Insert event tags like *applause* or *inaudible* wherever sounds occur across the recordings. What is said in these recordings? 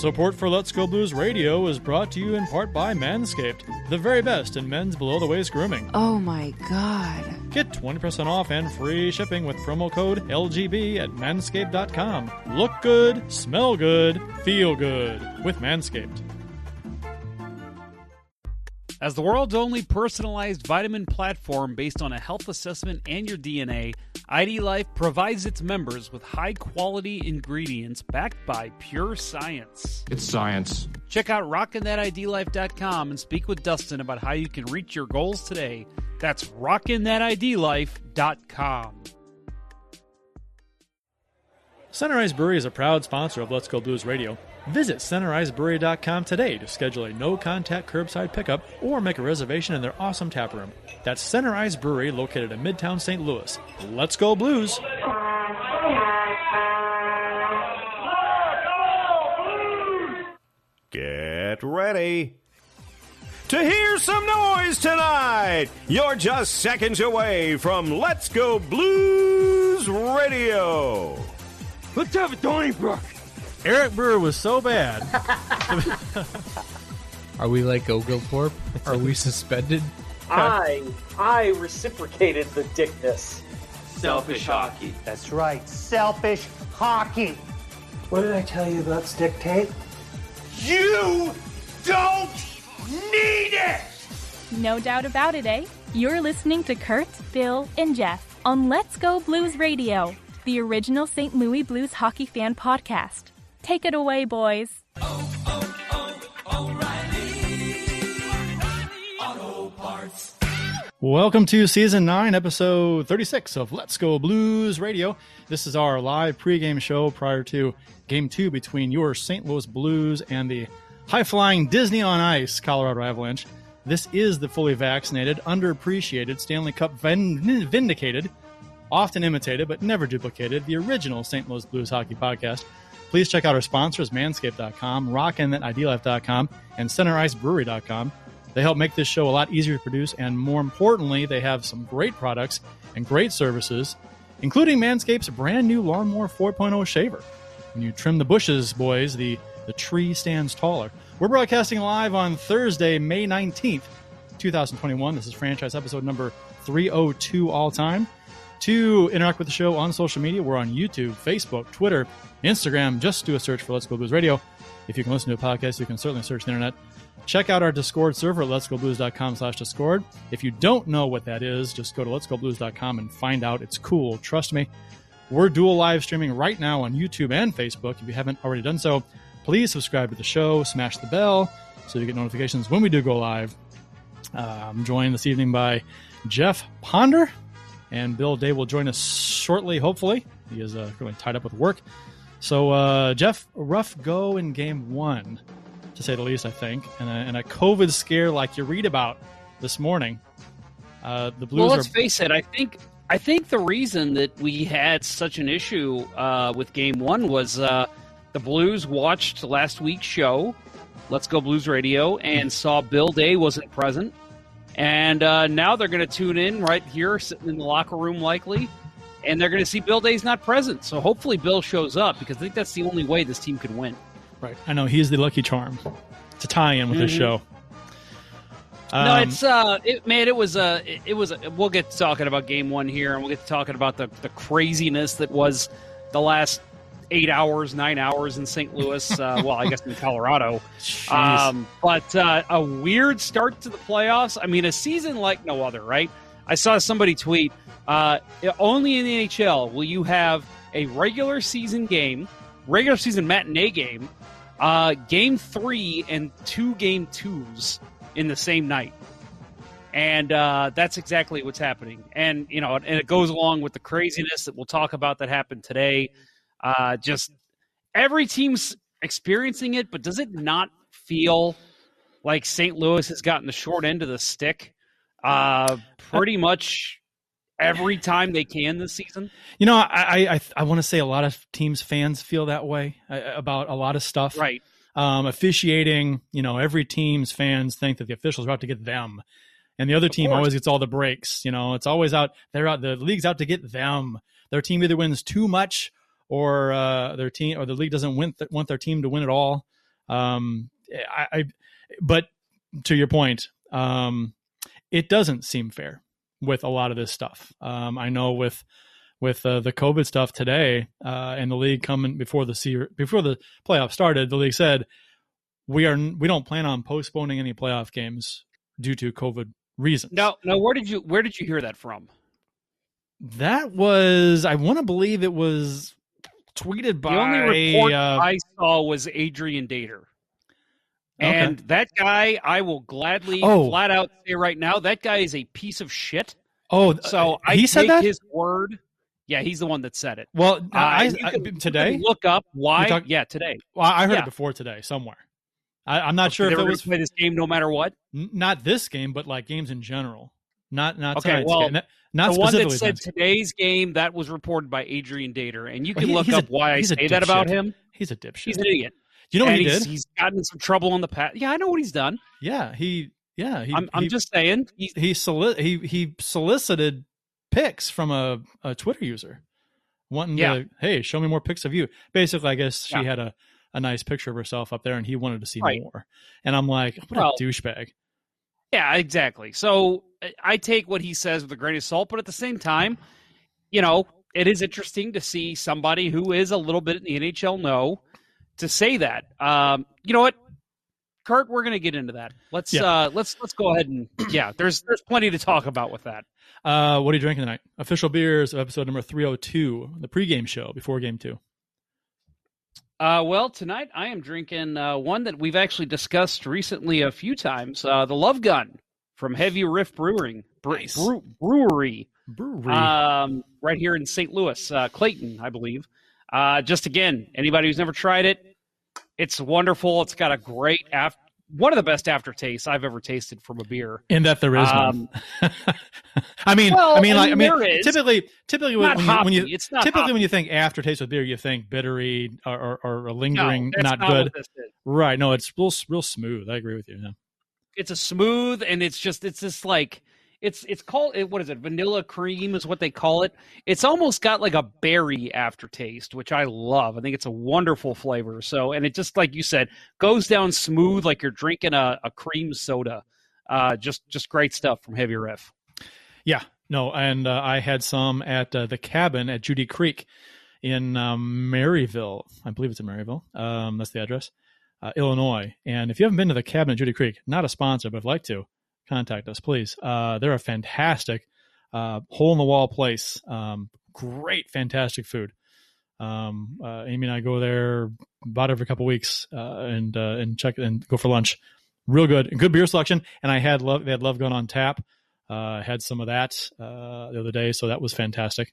Support for Let's Go Blues Radio is brought to you in part by Manscaped, the very best in men's below the waist grooming. Oh my god. Get 20% off and free shipping with promo code LGB at manscaped.com. Look good, smell good, feel good with Manscaped. As the world's only personalized vitamin platform based on a health assessment and your DNA, ID Life provides its members with high quality ingredients backed by pure science. It's science. Check out rockinthatidlife.com and speak with Dustin about how you can reach your goals today. That's rockinthatidlife.com. Center Ice Brewery is a proud sponsor of Let's Go Blues Radio. Visit centericebrewery.com today to schedule a no contact curbside pickup or make a reservation in their awesome tap room. That's Center Ice Brewery located in Midtown St. Louis. Let's go Blues! Get ready to hear some noise tonight. You're just seconds away from Let's Go Blues Radio. Let's have a Donnybrook. Eric Brewer was so bad. Are we like Oglethorpe? Are we suspended? I I reciprocated the dickness. Selfish hockey. That's right, selfish hockey. What did I tell you about stick tape? You don't need it! No doubt about it, eh? You're listening to Kurt, Bill, and Jeff on Let's Go Blues Radio, the original St. Louis Blues hockey fan podcast. Take it away, boys. Welcome to season 9, episode 36 of Let's Go Blues Radio. This is our live pregame show prior to game two between your St. Louis Blues and the high flying Disney on Ice Colorado Avalanche. This is the fully vaccinated, underappreciated, Stanley Cup vindicated, often imitated but never duplicated, the original St. Louis Blues hockey podcast. Please check out our sponsors, manscaped.com, rockinthatidlife.com, and centericebrewery.com. They help make this show a lot easier to produce, and more importantly, they have some great products and great services, including Manscaped's brand new Lawnmower 4.0 shaver. When you trim the bushes, boys, the, the tree stands taller. We're broadcasting live on Thursday, May 19th, 2021. This is franchise episode number 302 all time. To interact with the show on social media, we're on YouTube, Facebook, Twitter, Instagram. Just do a search for Let's Go Blues Radio. If you can listen to a podcast, you can certainly search the internet. Check out our Discord server at letsgoblues.com slash Discord. If you don't know what that is, just go to letsgoblues.com and find out. It's cool. Trust me. We're dual live streaming right now on YouTube and Facebook. If you haven't already done so, please subscribe to the show, smash the bell so you get notifications when we do go live. Uh, I'm joined this evening by Jeff Ponder, and Bill Day will join us shortly, hopefully. He is uh, really tied up with work. So, uh, Jeff, rough go in game one, to say the least, I think, and a, and a COVID scare like you read about this morning. Uh, the Blues Well, let's are face it. I think I think the reason that we had such an issue uh, with Game One was uh, the Blues watched last week's show, Let's Go Blues Radio, and saw Bill Day wasn't present, and uh, now they're going to tune in right here, sitting in the locker room, likely, and they're going to see Bill Day's not present. So hopefully Bill shows up because I think that's the only way this team could win. right. I know he's the lucky charm to tie in with this Mhm. show. no, Um, it's uh, it, man, it was uh, it, it was. We'll get to talking about game one here, and we'll get to talking about the the craziness that was the last eight hours, nine hours in St. Louis. Uh, *laughs* well, I guess in Colorado. Um, but uh, a weird start to the playoffs. I mean, a season like no other, right? I saw somebody tweet uh, only in the NHL will you have a regular season game, regular season matinee game, uh, game three, and two game twos in the same night. And uh, that's exactly what's happening. And, you know, and it goes along with the craziness that we'll talk about that happened today. Uh, just every team's experiencing it, but does it not feel like St. Louis has gotten the short end of the stick uh, pretty much every time they can this season? You know, I I, I, want to say a lot of teams fans feel that way uh, about a lot of stuff. Right. Um, officiating, you know, every team's fans think that the officials are out to get them, and the other team course. always gets all the breaks. You know, it's always out. They're out. The league's out to get them. Their team either wins too much, or uh, their team, or the league doesn't win want their team to win at all. Um, I, I, but to your point, um, it doesn't seem fair with a lot of this stuff. Um, I know with with uh, the COVID stuff today uh, and the league coming before the se- before the playoff started, the league said we are we don't plan on postponing any playoff games due to COVID reasons. No, no. Where did you where did you hear that from? That was I want to believe it was tweeted by the only report uh, I saw was Adrian Dater. And Okay. that guy, I will gladly Oh. flat out say right now, that guy is a piece of shit. oh So I he said take that. his word. Yeah, he's the one that said it. well, Uh, I, and I, can- today. look up why. Talk- yeah, today. Well, I heard yeah. it before today somewhere. I, I'm not sure if it was play this game no matter what. n- not this game, but like games in general. Not not Okay, well. Not, not the one that said today's game that was reported by Adrian Dater, and you Well, can he- look he's a- up why I say that about him. He's a dipshit. He's an idiot. you know what And he he's, did? He's gotten some trouble in the past. Yeah, I know what he's done. yeah, he. Yeah, he. I'm, I'm he, just saying. He's, he soli- he he solicited pics from a, a Twitter user, wanting Yeah. to hey show me more pics of you. Basically, I guess she Yeah. had a, a nice picture of herself up there, and he wanted to see Right. more. And I'm like, what Well, a douchebag. Yeah, exactly. So I- take what he says with a grain of salt, but at the same time, you know, it is interesting to see somebody who is a little bit in the NHL know to say that. Um, you know what, Kurt, we're going to get into that. Let's Yeah. uh, let's let's go ahead and *clears throat* yeah, there's there's plenty to talk about with that. Uh, what are you drinking tonight? Official beers of episode number 302, the pregame show before game two. Uh, well, tonight I am drinking uh, one that we've actually discussed recently a few times, uh, the Love Gun from Heavy Riff Brewing Bre- Nice. Brew- Brewery. Brewery. um, right here in St. Louis, uh, Clayton, I believe. Uh, just again, anybody who's never tried it, it's wonderful. It's got a great af- one of the best aftertastes I've ever tasted from a beer. in that there is um, none. *laughs* I mean, well, I mean, like, I mean, typically, typically when, when you, when you It's not typically when you think aftertaste with beer, you think bittery or, or, or a No, lingering, not, not good. this. Right? No, it's real, real smooth. I agree with you. Yeah. It's a smooth, and it's just it's just like it's it's called what is it? Vanilla cream is what they call it. It's almost got like a berry aftertaste, which I love. I think it's a wonderful flavor. So, and it just like you said, goes down smooth like you're drinking a, a cream soda. Uh, just just great stuff from Heavy Riff. Yeah, no, and uh, I had some at uh, the cabin at Judy Creek in um, Maryville. I believe it's in Maryville. Um, that's the address, uh, Illinois. And if you haven't been to the cabin at Judy Creek, not a sponsor, but you'd like to, contact us, please. Uh, they're a fantastic uh, hole in the wall place. Um, great, fantastic food. Um, uh, Amy and I go there about every couple weeks uh, and uh, and check and go for lunch. Real good, good beer selection. And I had love. They had Love Gun on tap. Uh, had some of that the other day, so that was fantastic.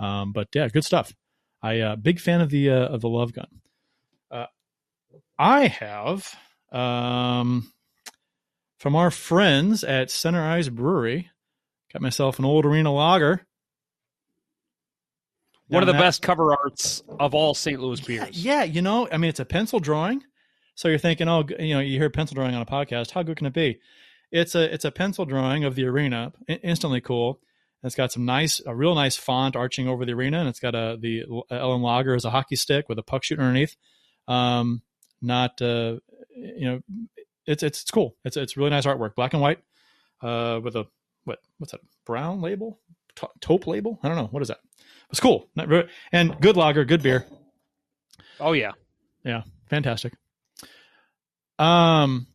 Um, but yeah, good stuff. I uh, big fan of the uh, of the Love Gun. Uh, I have um, from our friends at Center Ice Brewery. Got myself an old arena lager. One of the that- best cover arts of all St. Louis beers. Yeah, you know, I mean, it's a pencil drawing. So you're thinking, oh, you know, you hear pencil drawing on a podcast. How good can it be? It's a it's a pencil drawing of the arena, instantly cool. It's got some nice, a real nice font arching over the arena, and it's got a the Ellen Lager as a hockey stick with a puck shooter underneath. Um, not, uh, you know, it's it's it's cool. It's it's really nice artwork, black and white, uh, with a what what's that brown label, Ta- taupe label? I don't know what is that. It's cool, and good lager, good beer. Oh yeah. Yeah, fantastic. Um,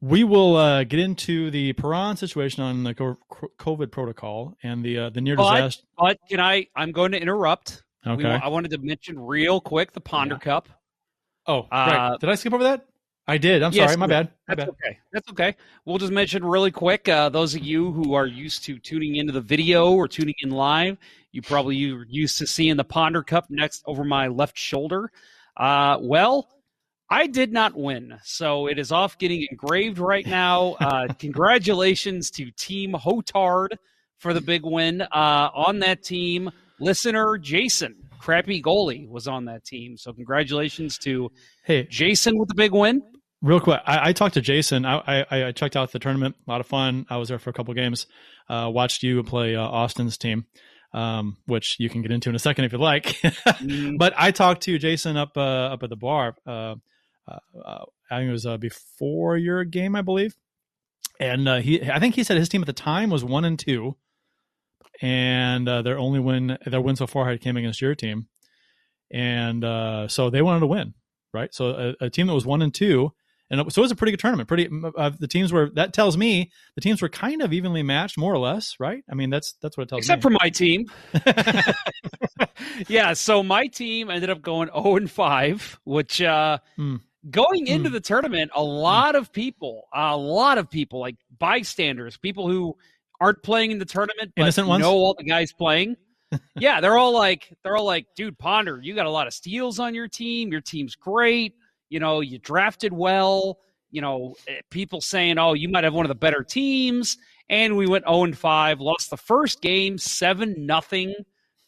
we will uh, get into the Perron situation on the COVID protocol and the uh, the near But, disaster. but can I? I'm going to interrupt. Okay. wa- I wanted to mention real quick the Ponder Cup. Oh, right. Uh, Did I skip over that? I did. I'm Yes, sorry. My bad. My That's bad. okay. That's okay. We'll just mention really quick. Uh, those of you who are used to tuning into the video or tuning in live, you probably are used to seeing the Ponder Cup next over my left shoulder. Uh, well, I did not win, so it is off getting engraved right now. Uh, *laughs* congratulations to Team Hotard for the big win. Uh, on that team, listener Jason, crappy goalie, was on that team. So congratulations to Hey, Jason with the big win. Real quick, I, I talked to Jason. I, I I checked out the tournament. A lot of fun. I was there for a couple games. Uh, watched you play uh, Austin's team, um, which you can get into in a second if you'd like. Mm, *laughs* but I talked to Jason up uh, up at the bar uh, uh, uh, I think it was uh, before your game, I believe. And uh, he, I think he said his team at the time was one and two, and uh, their only win, their win so far had came against your team, and uh, so they wanted to win, right? So a, a team that was one and two, and so it was a pretty good tournament. Pretty, uh, the teams were that tells me the teams were kind of evenly matched, more or less, right? I mean, that's that's what it tells Except me. Except for my team. *laughs* *laughs* yeah, so my team ended up going 0 and 5, which uh Hmm. going into Hmm. the tournament, a lot of people, a lot of people like bystanders, people who aren't playing in the tournament but Innocent ones? know all the guys playing. *laughs* yeah, they're all like they're all like, dude, Ponder, you got a lot of steals on your team. Your team's great. You know, you drafted well. You know, eh, people saying, "Oh, you might have one of the better teams." And we went 0 and 5, lost the first game 7 nothing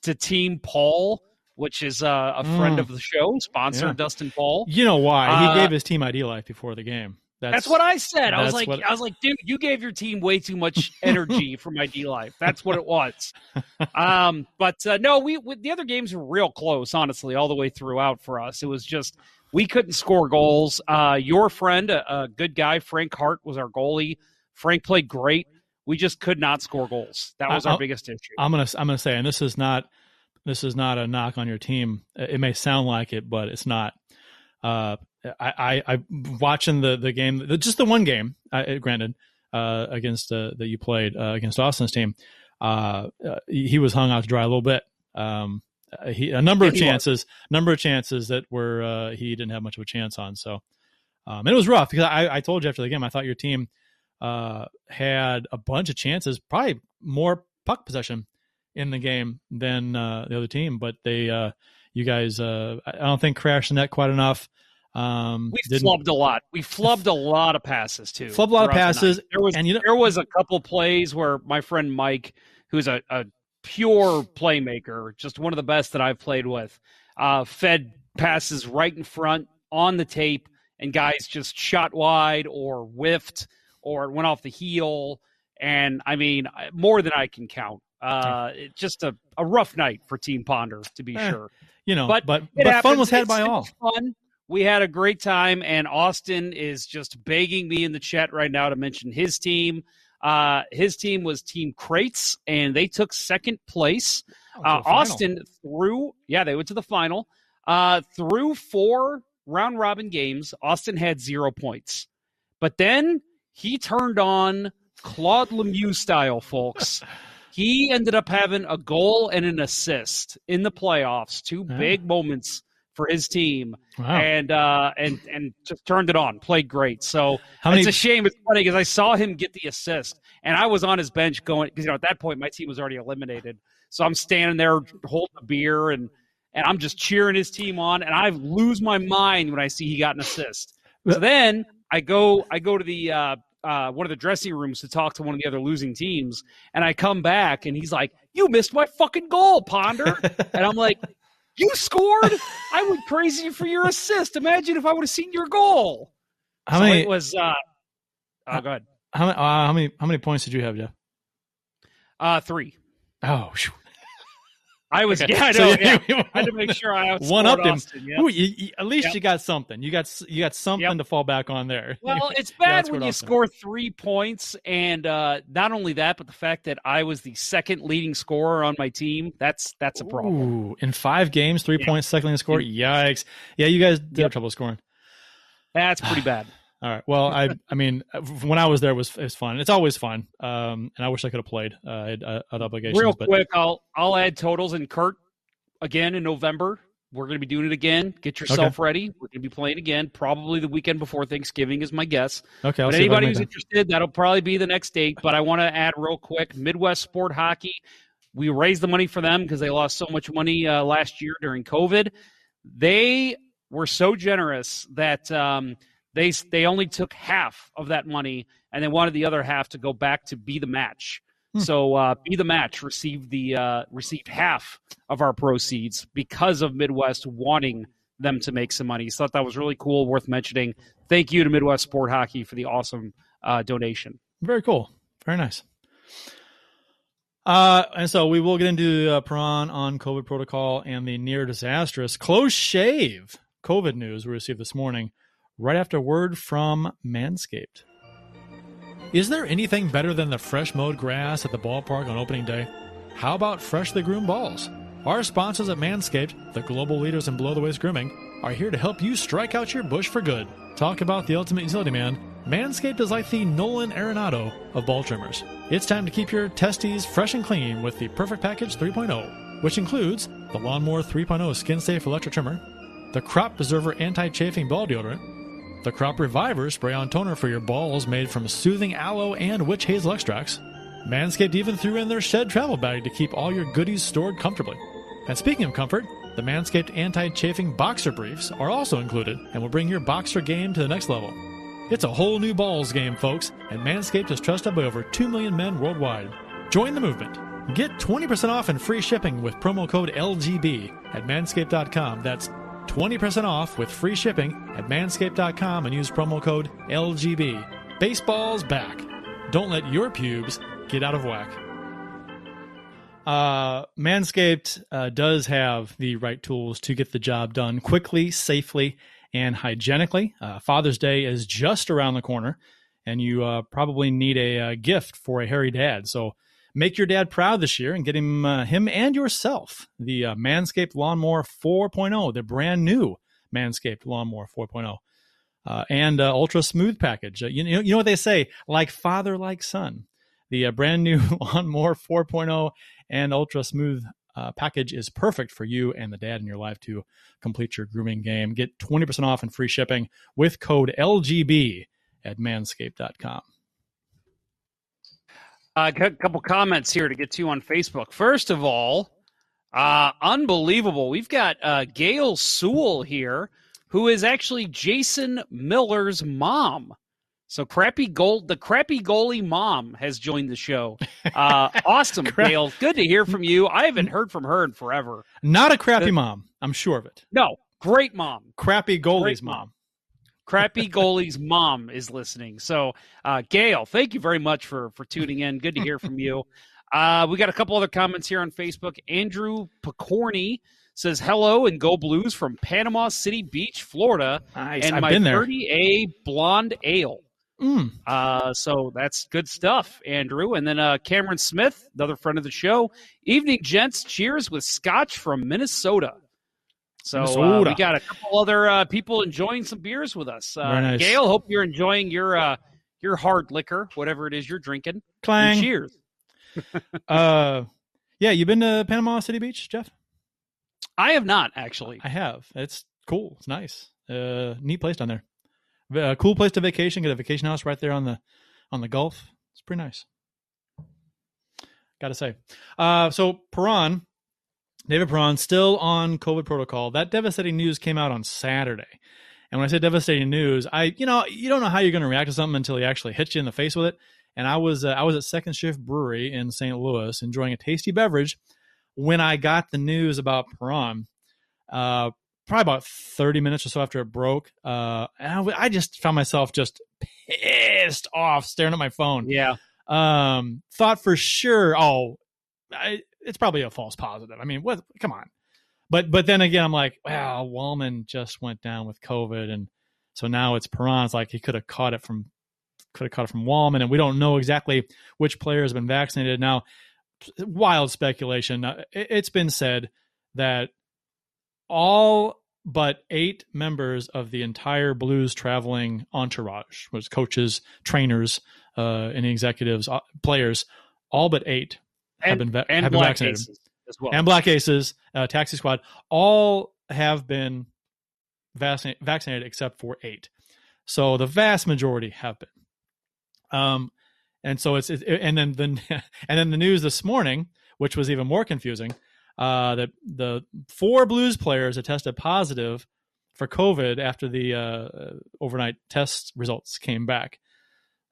to Team Paul, which is uh, a friend Mm. of the show, sponsor Yeah. Dustin Paul. You know why? Uh, he gave his team ID life before the game. That's, what I said. I was like, what- I was like, dude, you gave your team way too much energy *laughs* for my D life. That's what it was. Um, but uh, no, we, we the other games were real close, honestly, all the way throughout for us. It was just we couldn't score goals. Uh, your friend, a, a good guy, Frank Hart, was our goalie. Frank played great. We just could not score goals. That was our I'll- biggest issue. I'm gonna I'm gonna say, and this is not this is not a knock on your team. It may sound like it, but it's not. Uh, I, I I watching the the game, the, just the one game, uh, granted, uh, against uh, that you played uh, against Austin's team. Uh, uh, he he was hung out to dry a little bit. Um, uh, he a number of chances, number of chances that were uh, he didn't have much of a chance on. So, um, and it was rough because I, I told you after the game, I thought your team uh, had a bunch of chances, probably more puck possession in the game than uh, the other team, but they, uh, you guys, uh, I don't think crashed the net quite enough. Um, We didn't- flubbed a lot. We flubbed a lot of passes too. Flubbed a lot of passes, There was and you know- there was a couple plays where my friend Mike, who's a, a pure playmaker, just one of the best that I've played with, uh, fed passes right in front on the tape, and guys just shot wide or whiffed or went off the heel. And I mean, more than I can count. Uh, just a, a rough night for Team Ponder, to be Eh, sure. you know, but but but fun was had It's- by all. Fun. We had a great time, and Austin is just begging me in the chat right now to mention his team. Uh, his team was Team Crates, and they took second place. Oh, Uh, Austin through, yeah, they went to the final. Uh, through four round robin games, Austin had zero points. But then he turned on Claude Lemieux style, folks. *laughs* he ended up having a goal and an assist in the playoffs, two Yeah. big moments for his team, Wow. and uh, and and just turned it on, played great. So many- it's a shame. It's funny because I saw him get the assist, and I was on his bench going because you know at that point my team was already eliminated. So I'm standing there holding a beer and and I'm just cheering his team on, and I lose my mind when I see he got an assist. So then I go I go to the uh, uh, one of the dressing rooms to talk to one of the other losing teams, and I come back and he's like, "You missed my fucking goal, Ponder," *laughs* and I'm like. You scored. I went crazy for your assist. Imagine if I would have seen your goal. How so many- It was. Uh, oh, go ahead. How many, uh, how many how many points did you have, Jeff? Uh, three. Oh, phew. I was. Okay. *laughs* Yeah, I So know. you- yeah. *laughs* I had to make sure I one up him. Yeah. Ooh, you, you- at least Yep. you got something. You got you got something to fall back on there. *laughs* Well, it's bad when you Austin. score three points, and uh, not only that, but the fact that I was the second leading scorer on my team. That's that's a problem. Ooh, in five games, three points, second leading score. Yikes! Yeah, you guys did have trouble scoring. That's pretty *sighs* bad. All right. Well, I I mean, when I was there, it was it was fun. It's always fun. Um, and I wish I could have played. Uh, I had, uh, had obligations. Real but quick, I'll I'll add totals and Kurt again in November. We're going to be doing it again. Get yourself ready. We're going to be playing again, probably the weekend before Thanksgiving is my guess. Okay, I'll but see if I can anybody who's interested, that'll probably be the next date. But I want to add real quick: Midwest Sport Hockey. We raised the money for them because they lost so much money uh, last year during COVID. They were so generous that um, they they only took half of that money and they wanted the other half to go back to be the match. So uh, be the match received the uh, received half of our proceeds because of Midwest wanting them to make some money. So I thought that was really cool, worth mentioning. Thank you to Midwest Sport Hockey for the awesome uh, donation. Very cool. Very nice. Uh, and so we will get into uh, Perron on COVID protocol and the near disastrous close shave COVID news we received this morning right after word from Manscaped. Is there anything better than the fresh mowed grass at the ballpark on opening day? How about freshly groomed balls? Our sponsors at Manscaped, the global leaders in below the waist grooming, are here to help you strike out your bush for good. Talk about the ultimate utility man. Manscaped is like the Nolan Arenado of ball trimmers. It's time to keep your testes fresh and clean with the Perfect Package 3.0, which includes the Lawnmower 3.0 skin safe electric trimmer, the Crop Preserver anti chafing ball deodorant, the Crop Reviver spray on toner for your balls made from soothing aloe and witch hazel extracts. Manscaped even threw in their shed travel bag to keep all your goodies stored comfortably. And speaking of comfort, the Manscaped anti chafing boxer briefs are also included and will bring your boxer game to the next level. It's a whole new balls game, folks, and Manscaped is trusted by over 2 million men worldwide. Join the movement. Get 20% off and free shipping with promo code LGB at manscaped.com. That's 20% off with free shipping at manscaped.com and use promo code LGB. Baseball's back. Don't let your pubes get out of whack. Uh, Manscaped uh, does have the right tools to get the job done quickly, safely, and hygienically. Uh, Father's Day is just around the corner, and you uh, probably need a, a, gift for a hairy dad. So make your dad proud this year and get him uh, him and yourself the uh, Manscaped Lawnmower 4.0, the brand new Manscaped Lawnmower 4.0. Uh, and uh, ultra smooth package. you know, you know what they say, like father, like son. The brand new *laughs* Lawnmower 4.0 and ultra smooth uh, package is perfect for you and the dad in your life to complete your grooming game. Get 20% off and free shipping with code LGB at manscaped.com. Uh, a couple comments here to get to on Facebook. First of all, uh, unbelievable. We've got uh, Gail Sewell here, who is actually Jason Miller's mom. So crappy goal, the crappy goalie mom has joined the show. *laughs* Uh, awesome, Gail. Good to hear from you. I haven't heard from her in forever. Not a crappy the, mom. I'm sure of it. No, great mom. Crappy goalie's mom. mom. Crappy goalie's mom is listening. So, uh, Gail, thank you very much for for tuning in. Good to hear from you. Uh, we got a couple other comments here on Facebook. Andrew Picorni says hello and go blues from Panama City Beach, Florida, nice. and I've my 30A blonde ale. Mm. Uh, so that's good stuff, Andrew. And then uh, Cameron Smith, another friend of the show. Evening, gents. Cheers with scotch from Minnesota. So uh, we got a couple other uh, people enjoying some beers with us. Uh, nice. Gail, hope you're enjoying your uh, your hard liquor, whatever it is you're drinking. Clang. And cheers. *laughs* uh, yeah, you been to Panama City Beach, Jeff? I have not actually. I have. It's cool. It's nice. Uh, neat place down there a cool place to vacation. Get a vacation house right there on the on the Gulf. It's pretty nice. Got to say. Uh, so Perron, David Perron, still on COVID protocol. That devastating news came out on Saturday. And when I say devastating news, I you know you don't know how you're going to react to something until he actually hits you in the face with it. And I was uh, I was at Second Shift Brewery in St. Louis enjoying a tasty beverage when I got the news about Perron. Uh, probably about 30 minutes or so after it broke. Uh, and I, I, just found myself just pissed off staring at my phone. Yeah. Um, thought for sure, oh, I, it's probably a false positive. I mean, what, come on. But, but then again, I'm like, wow, Walman just went down with COVID. And so now it's Perron. It's like he could have caught it from, could have caught it from Walman. And we don't know exactly which player has been vaccinated. Now, wild speculation. It, it's been said that all but eight members of the entire blues traveling entourage was coaches trainers uh and executives uh, players all but eight and, have been, va- and have been vaccinated. As well. And black aces uh, taxi squad all have been vaccinated, vaccinated except for eight. So the vast majority have been. Um and so it's, it, and then the *laughs* and then the news this morning which was even more confusing uh, that the four Blues players had tested positive for COVID after the uh, overnight test results came back.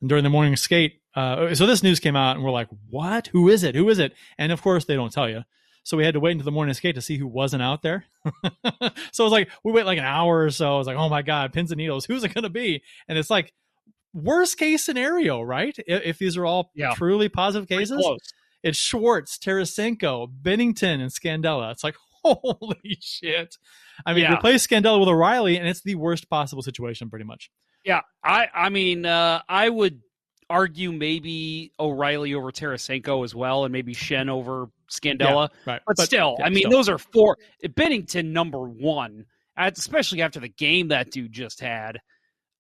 And during the morning skate, uh, so this news came out, and we're like, "What? Who is it? Who is it?" And of course, they don't tell you. So we had to wait until the morning skate to see who wasn't out there. *laughs* so it was like we wait like an hour or so. I was like, "Oh my god, pins and needles. Who's it going to be?" And it's like worst case scenario, right? If, if these are all yeah. truly positive cases, it's Schwartz, Tarasenko, Binnington, and Scandella. It's like, *laughs* Holy shit! I mean, Yeah. replace Scandella with O'Reilly, and it's the worst possible situation, pretty much. Yeah, I I mean, uh, I would argue maybe O'Reilly over Tarasenko as well, and maybe Schenn over Scandella. right. But, But, still, yeah, I mean, still. those are four. Binnington number one, especially after the game that dude just had.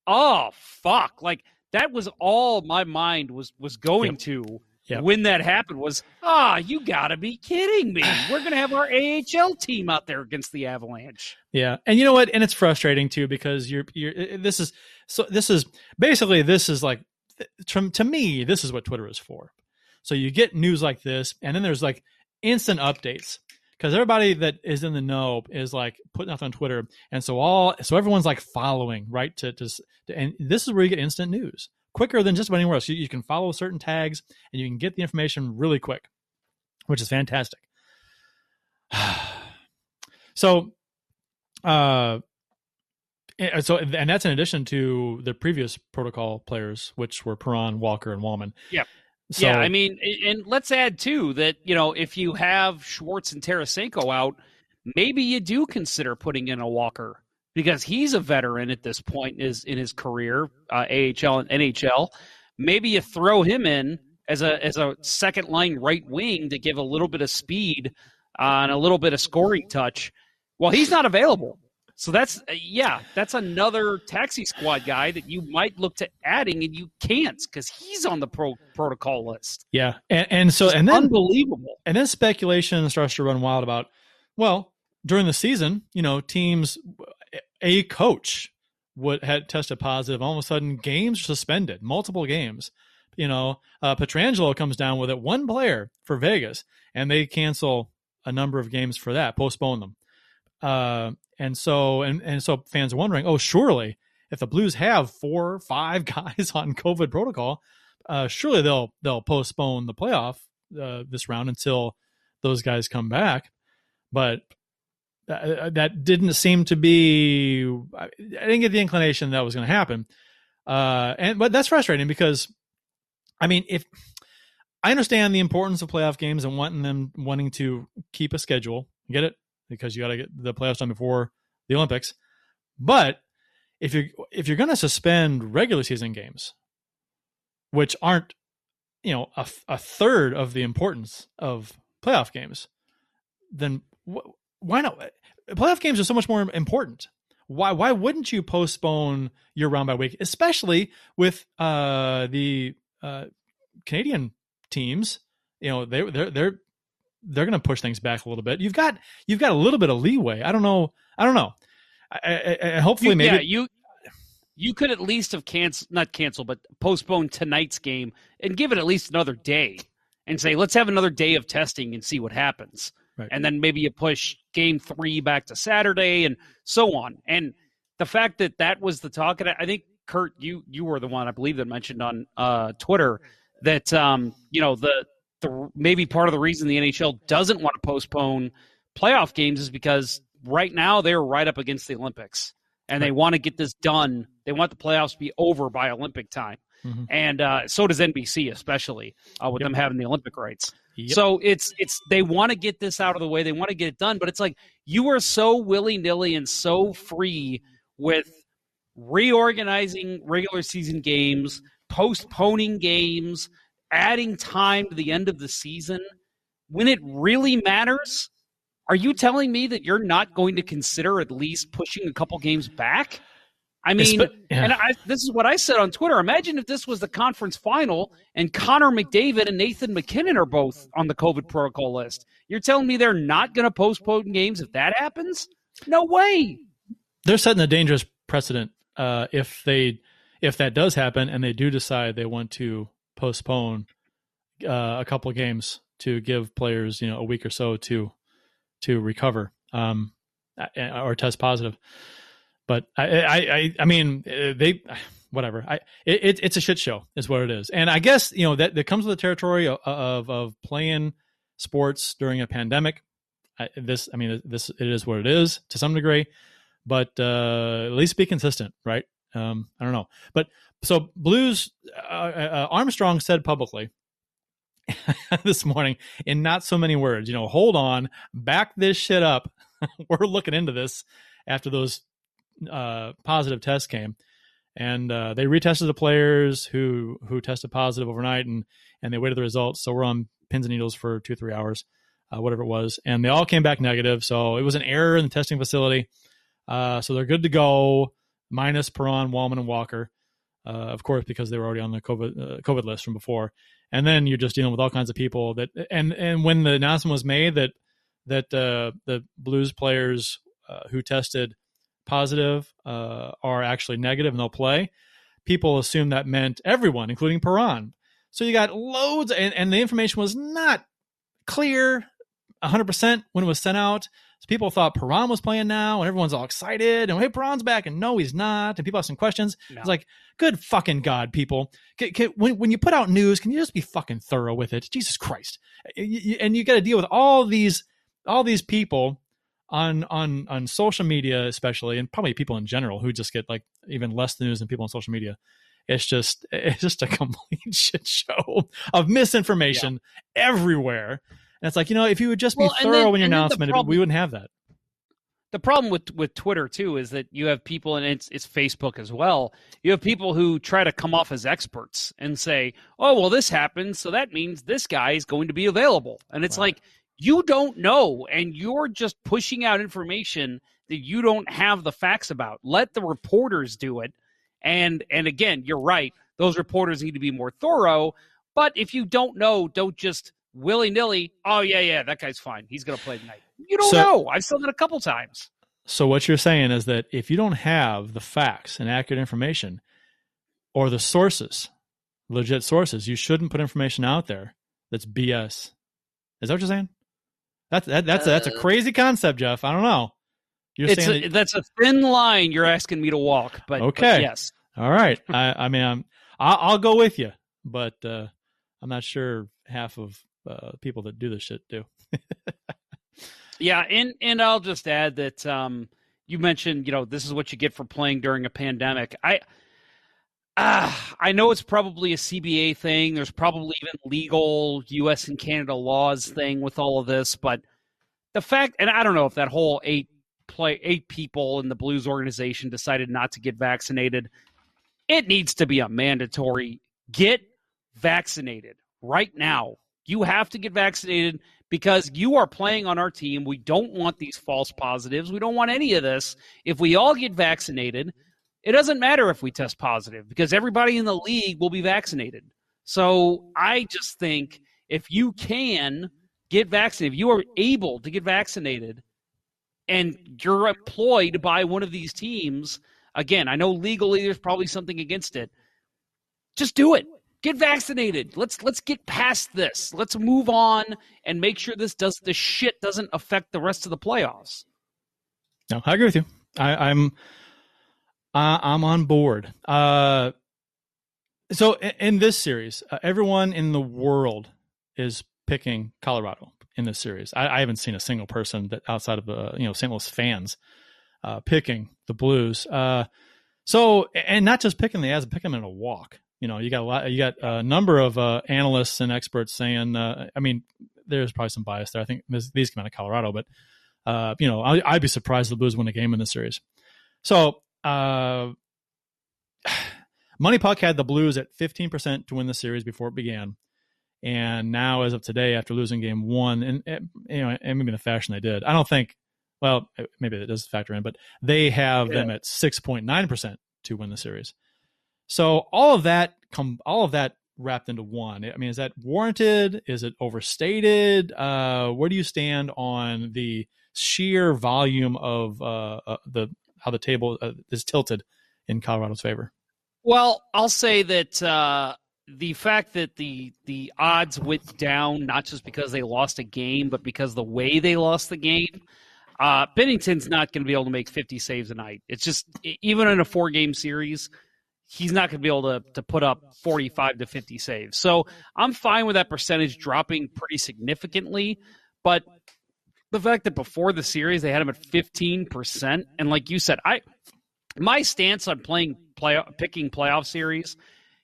Oh fuck! Like that was all my mind was was going Yep. to Yep. when that happened. Was ah, you got to be kidding me? We're gonna have our AHL team out there against the Avalanche. Yeah, and you know what? And it's frustrating too because you're you're this is so this is basically this is like to, to me this is what Twitter is for. So you get news like this, and then there's like instant updates because everybody that is in the know is like putting out on Twitter, and so all so everyone's like following right to to, and this is where you get instant news quicker than just about anywhere else. You, you can follow certain tags and you can get the information really quick, which is fantastic. *sighs* so uh so and that's in addition to the previous protocol players which were Perron, Walker and Walman. Yep. So, yeah, I mean, and let's add too that you know if you have Schwartz and Tarasenko out, maybe you do consider putting in a Walker because he's a veteran at this point in his in his career, uh, AHL and NHL. Maybe you throw him in as a as a second line right wing to give a little bit of speed uh, and a little bit of scoring touch. Well, he's not available. So that's uh, yeah, that's another taxi squad guy that you might look to adding, and you can't because he's on the pro protocol list. yeah. And, and so It's and then unbelievable. and then speculation starts to run wild about well, during the season, you know, teams a coach would had tested positive, all of a sudden games suspended, multiple games. You know, uh, Pietrangelo comes down with it, one player for Vegas, and they cancel a number of games for that, postpone them. Uh, and so and and so fans are wondering, oh, surely if the Blues have four or five *laughs* guys on COVID protocol, uh, surely they'll they'll postpone the playoff uh, this round until those guys come back. But that, that didn't seem to be. I didn't get the inclination that was going to happen. Uh, and but that's frustrating because, I mean, if I understand the importance of playoff games and wanting them wanting to keep a schedule, get it because you got to get the playoffs done before the Olympics. But if you're if you're going to suspend regular season games, which aren't you know a, a third of the importance of playoff games, then wh- why not? Playoff games are so much more important. Why why wouldn't you postpone your round by week, especially with uh, the uh, Canadian teams? You know they they're they're they're going to push things back a little bit. You've got you've got a little bit of leeway. I don't know. I don't know. I, I, I hopefully You- maybe yeah, you you could at least have canceled, not canceled, but postpone tonight's game and give it at least another day and say, let's have another day of testing and see what happens. Right. And then maybe you push game three back to Saturday and so on. And the fact that that was the talk, and I I think Kurt, you you were the one I believe that mentioned on uh, Twitter that um, you know the the maybe part of the reason the NHL doesn't want to postpone playoff games is because right now they're right up against the Olympics and they want to get this done. They want the playoffs to be over by Olympic time, Mhm. and uh, so does NBC, especially uh, with Yep. them having the Olympic rights. Yep. So it's it's they want to get this out of the way. They want to get it done, but it's like you are so willy nilly and so free with reorganizing regular season games, postponing games, adding time to the end of the season when it really matters. Are you telling me that you're not going to consider at least pushing a couple games back? I mean, yeah. and I, this is what I said on Twitter. Imagine if this was the conference final and Connor McDavid and Nathan MacKinnon are both on the COVID protocol list. You're telling me they're not going to postpone games if that happens? No way. they're setting a dangerous precedent uh, if they if that does happen and they do decide they want to postpone uh, a couple of games to give players you know a week or so to to recover um, or test positive. But I I I, mean uh, they whatever I it, it's a shit show is what it is and I guess you know that that comes with the territory of of, of playing sports during a pandemic. I, this I mean this it is what it is to some degree but uh, at least be consistent, right? Um, I don't know, but so Blues uh, uh, Armstrong said publicly *laughs* this morning in not so many words. You know, hold on, back this shit up. *laughs* We're looking into this after those uh, positive tests came, and uh, they retested the players who who tested positive overnight, and and they waited the results. So we're on pins and needles for two three hours, uh, whatever it was, and they all came back negative. So it was an error in the testing facility. Uh, so they're good to go, minus Perron, Walman, and Walker. Uh, of course, because they were already on the COVID uh, COVID list from before. And then you're just dealing with all kinds of people that and and when the announcement was made that that uh, the Blues players uh, who tested positive uh, are actually negative and they'll play, people assume that meant everyone, including Perron. So you got loads, and, and the information was not clear 100% when it was sent out. So people thought Perron was playing now, and everyone's all excited. And hey, Perron's back, and no, he's not. And people have some questions. No. It's like, good fucking god, people. Can, can, when when you put out news, can you just be fucking thorough with it? Jesus Christ! And you got to deal with all these all these people on on on social media, especially, and probably people in general who just get like even less news than people on social media. It's just *laughs* it's just a complete *laughs* shit show of misinformation yeah. everywhere and it's like, you know, if you would just be well, thorough then, in your announcement, problem, we wouldn't have that. The problem with with Twitter too is that you have people, and it's it's Facebook as well. You have people who try to come off as experts and say, "Oh, well, this happened, so that means this guy is going to be available," and it's like you don't know, and you're just pushing out information that you don't have the facts about. Let the reporters do it. And and again, you're right; those reporters need to be more thorough. But if you don't know, don't just willy nilly, oh yeah, yeah, that guy's fine. He's going to play tonight. You don't so, know. I've said that a couple times. So what you're saying is that if you don't have the facts and accurate information, or the sources, legit sources, you shouldn't put information out there that's BS. Is that what you're saying? That's that, that's uh, a, that's a uh, crazy concept, Jeff. I don't know. You're it's saying a, that, that's a thin line you're asking me to walk, but okay, but yes. All right. I, I mean, I'm, I'll, I'll, go with you, but uh, I'm not sure half of uh, people that do this shit do. yeah, and and I'll just add that um, you mentioned, you know, this is what you get for playing during a pandemic. I uh, I know it's probably a CBA thing. There's probably even legal U.S. and Canada laws thing with all of this, but the fact, and I don't know if that whole eight play eight people in the Blues organization decided not to get vaccinated. It needs to be a mandatory get vaccinated right now. You have to get vaccinated because you are playing on our team. We don't want these false positives. We don't want any of this. If we all get vaccinated, it doesn't matter if we test positive because everybody in the league will be vaccinated. So I just think if you can get vaccinated, if you are able to get vaccinated and you're employed by one of these teams, again, I know legally there's probably something against it. Just do it. Get vaccinated. Let's let's get past this. Let's move on and make sure this does the shit doesn't affect the rest of the playoffs. No, I agree with you. I, I'm uh, I'm on board. Uh, so in, in this series, uh, everyone in the world is picking Colorado in this series. I, I haven't seen a single person that outside of the you know St. Louis fans uh, picking the Blues. Uh, so and not just picking the as picking them in a walk you know, you got a lot, you got a number of uh, analysts and experts saying, uh, I mean, there's probably some bias there. I think this, these come out of Colorado, but uh, you know, I, would be surprised the Blues win a game in this series. So, uh, *sighs* Money Puck had the Blues at 15% to win the series before it began. And now, as of today, after losing game one, and, and you know, and maybe in the fashion they did, I don't think, well, maybe it does factor in, but they have yeah. them at 6.9% to win the series. So all of that come all of that wrapped into one. I mean, is that warranted? Is it overstated? Uh, where do you stand on the sheer volume of uh, uh, the how the table uh, is tilted in Colorado's favor? Well, I'll say that uh, the fact that the the odds went down not just because they lost a game, but because the way they lost the game. Uh, Binnington's not going to be able to make 50 saves a night. It's just even in a four game series, he's not going to be able to, to put up 45 to 50 saves. So I'm fine with that percentage dropping pretty significantly. But the fact that before the series they had him at 15%, and like you said, I my stance on playing play picking playoff series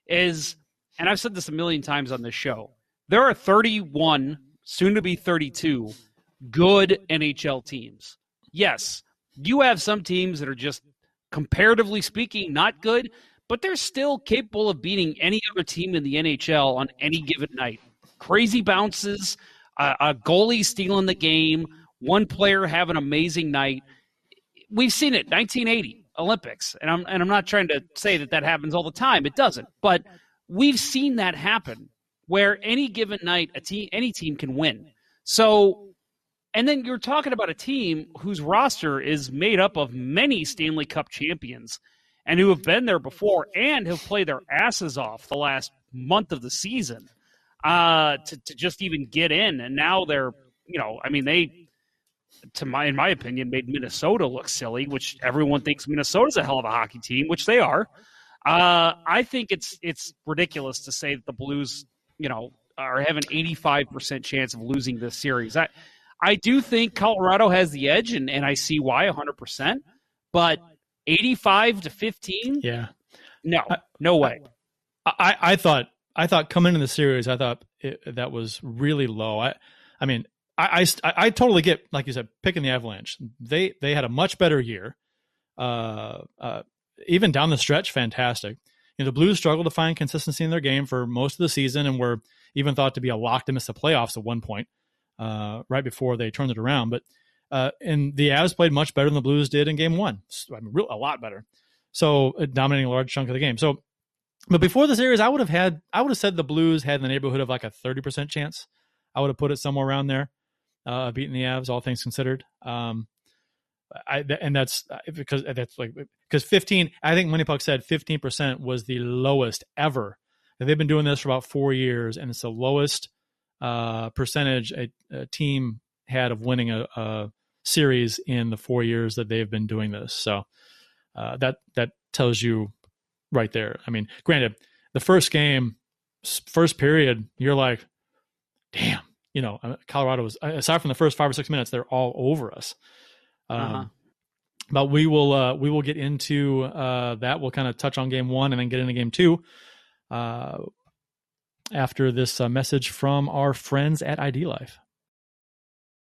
is, and I've said this a million times on this show, there are 31, soon to be 32, good NHL teams. Yes, you have some teams that are just comparatively speaking not good, but they're still capable of beating any other team in the NHL on any given night. Crazy bounces, a goalie stealing the game, one player have an amazing night. We've seen it, 1980 Olympics, and I'm and I'm not trying to say that that happens all the time. It doesn't, but we've seen that happen where any given night a team any team can win. So and then you're talking about a team whose roster is made up of many Stanley Cup champions and who have been there before and have played their asses off the last month of the season uh, to, to just even get in. And now they're, you know, I mean, they, to my, in my opinion, made Minnesota look silly, which everyone thinks Minnesota's a hell of a hockey team, which they are. Uh, I think it's it's ridiculous to say that the Blues, you know, are have an 85% chance of losing this series. I I do think Colorado has the edge, and, and I see why 100%. But 85 to 15? Yeah. No, no way. I, I thought I thought coming into the series, I thought it, that was really low. I, I mean, I, I, I, totally get, like you said, picking the Avalanche. They they had a much better year. Uh, uh, even down the stretch, fantastic. You know, the Blues struggled to find consistency in their game for most of the season, and were even thought to be a lock to miss the playoffs at one point uh, right before they turned it around. But uh, and the Avs played much better than the Blues did in Game One. I mean, real, a lot better. So uh, dominating a large chunk of the game. So, but before the series, I would have had I would have said the Blues had in the neighborhood of like a thirty percent chance. I would have put it somewhere around there, uh, beating the Avs, all things considered. Um, I and that's uh, because that's like because fifteen. I think MoneyPuck said fifteen percent was the lowest ever. And They've been doing this for about four years, and it's the lowest uh, percentage a, a, team had of winning a, a, series in the four years that they've been doing this. So uh, that that tells you right there. I mean, granted, the first game, first period, you're like, damn, you know, uh, Colorado was aside from the first five or six minutes, they're all over us. Um, uh-huh. But we will uh, we will get into uh, that. We'll kind of touch on game one and then get into game two. Uh, after this uh, message from our friends at ID Life.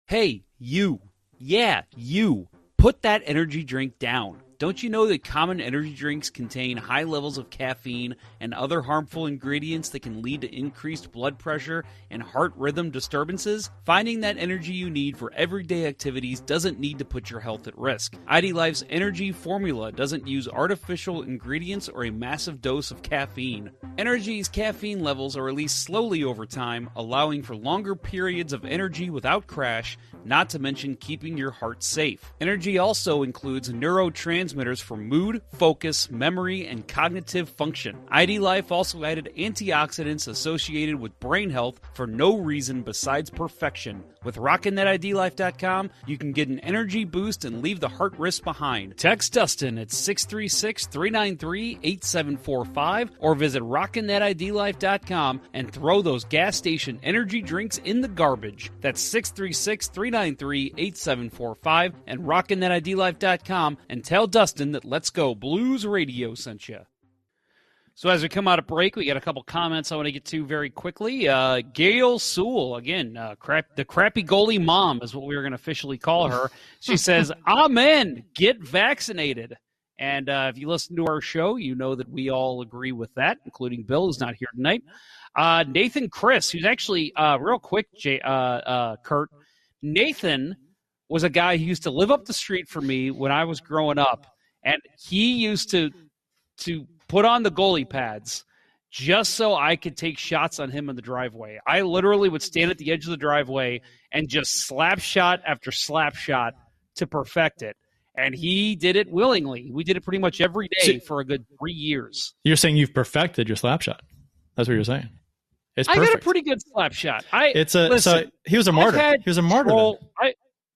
Hey, you. Yeah, you. Put that energy drink down. Don't you know that common energy drinks contain high levels of caffeine and other harmful ingredients that can lead to increased blood pressure and heart rhythm disturbances? Finding that energy you need for everyday activities doesn't need to put your health at risk. ID Life's energy formula doesn't use artificial ingredients or a massive dose of caffeine. Energy's caffeine levels are released slowly over time, allowing for longer periods of energy without crash, not to mention keeping your heart safe. Energy also includes neurotransmitters neurotransmitters for mood, focus, memory, and cognitive function. ID Life also added antioxidants associated with brain health for no reason besides perfection. With RockinThatIDLife.com, you can get an energy boost and leave the heart risk behind. Text Dustin at 636 393 8745 or visit RockinThatIDLife.com and throw those gas station energy drinks in the garbage. That's 636 393 8745 and RockinThatIDLife.com and tell Dustin that Let's Go Blues Radio sent you. So as we come out of break, we got a couple comments I want to get to very quickly. Uh, Gail Sewell, again, uh, crap, the crappy goalie mom is what we were going to officially call her. She *laughs* says, "Amen. Get vaccinated." And uh, if you listen to our show, you know that we all agree with that, including Bill, who's not here tonight. Uh, Nathan Chris, who's actually uh, real quick, Jay, uh, uh, Kurt. Nathan was a guy who used to live up the street from me when I was growing up, and he used to to put on the goalie pads just so I could take shots on him in the driveway. I literally would stand at the edge of the driveway and just slap shot after slap shot to perfect it. And he did it willingly. We did it pretty much every day for a good three years. You're saying you've perfected your slap shot. That's what you're saying. It's I got a pretty good slap shot. I it's a listen, so he was a martyr. He was a martyr. Control, I,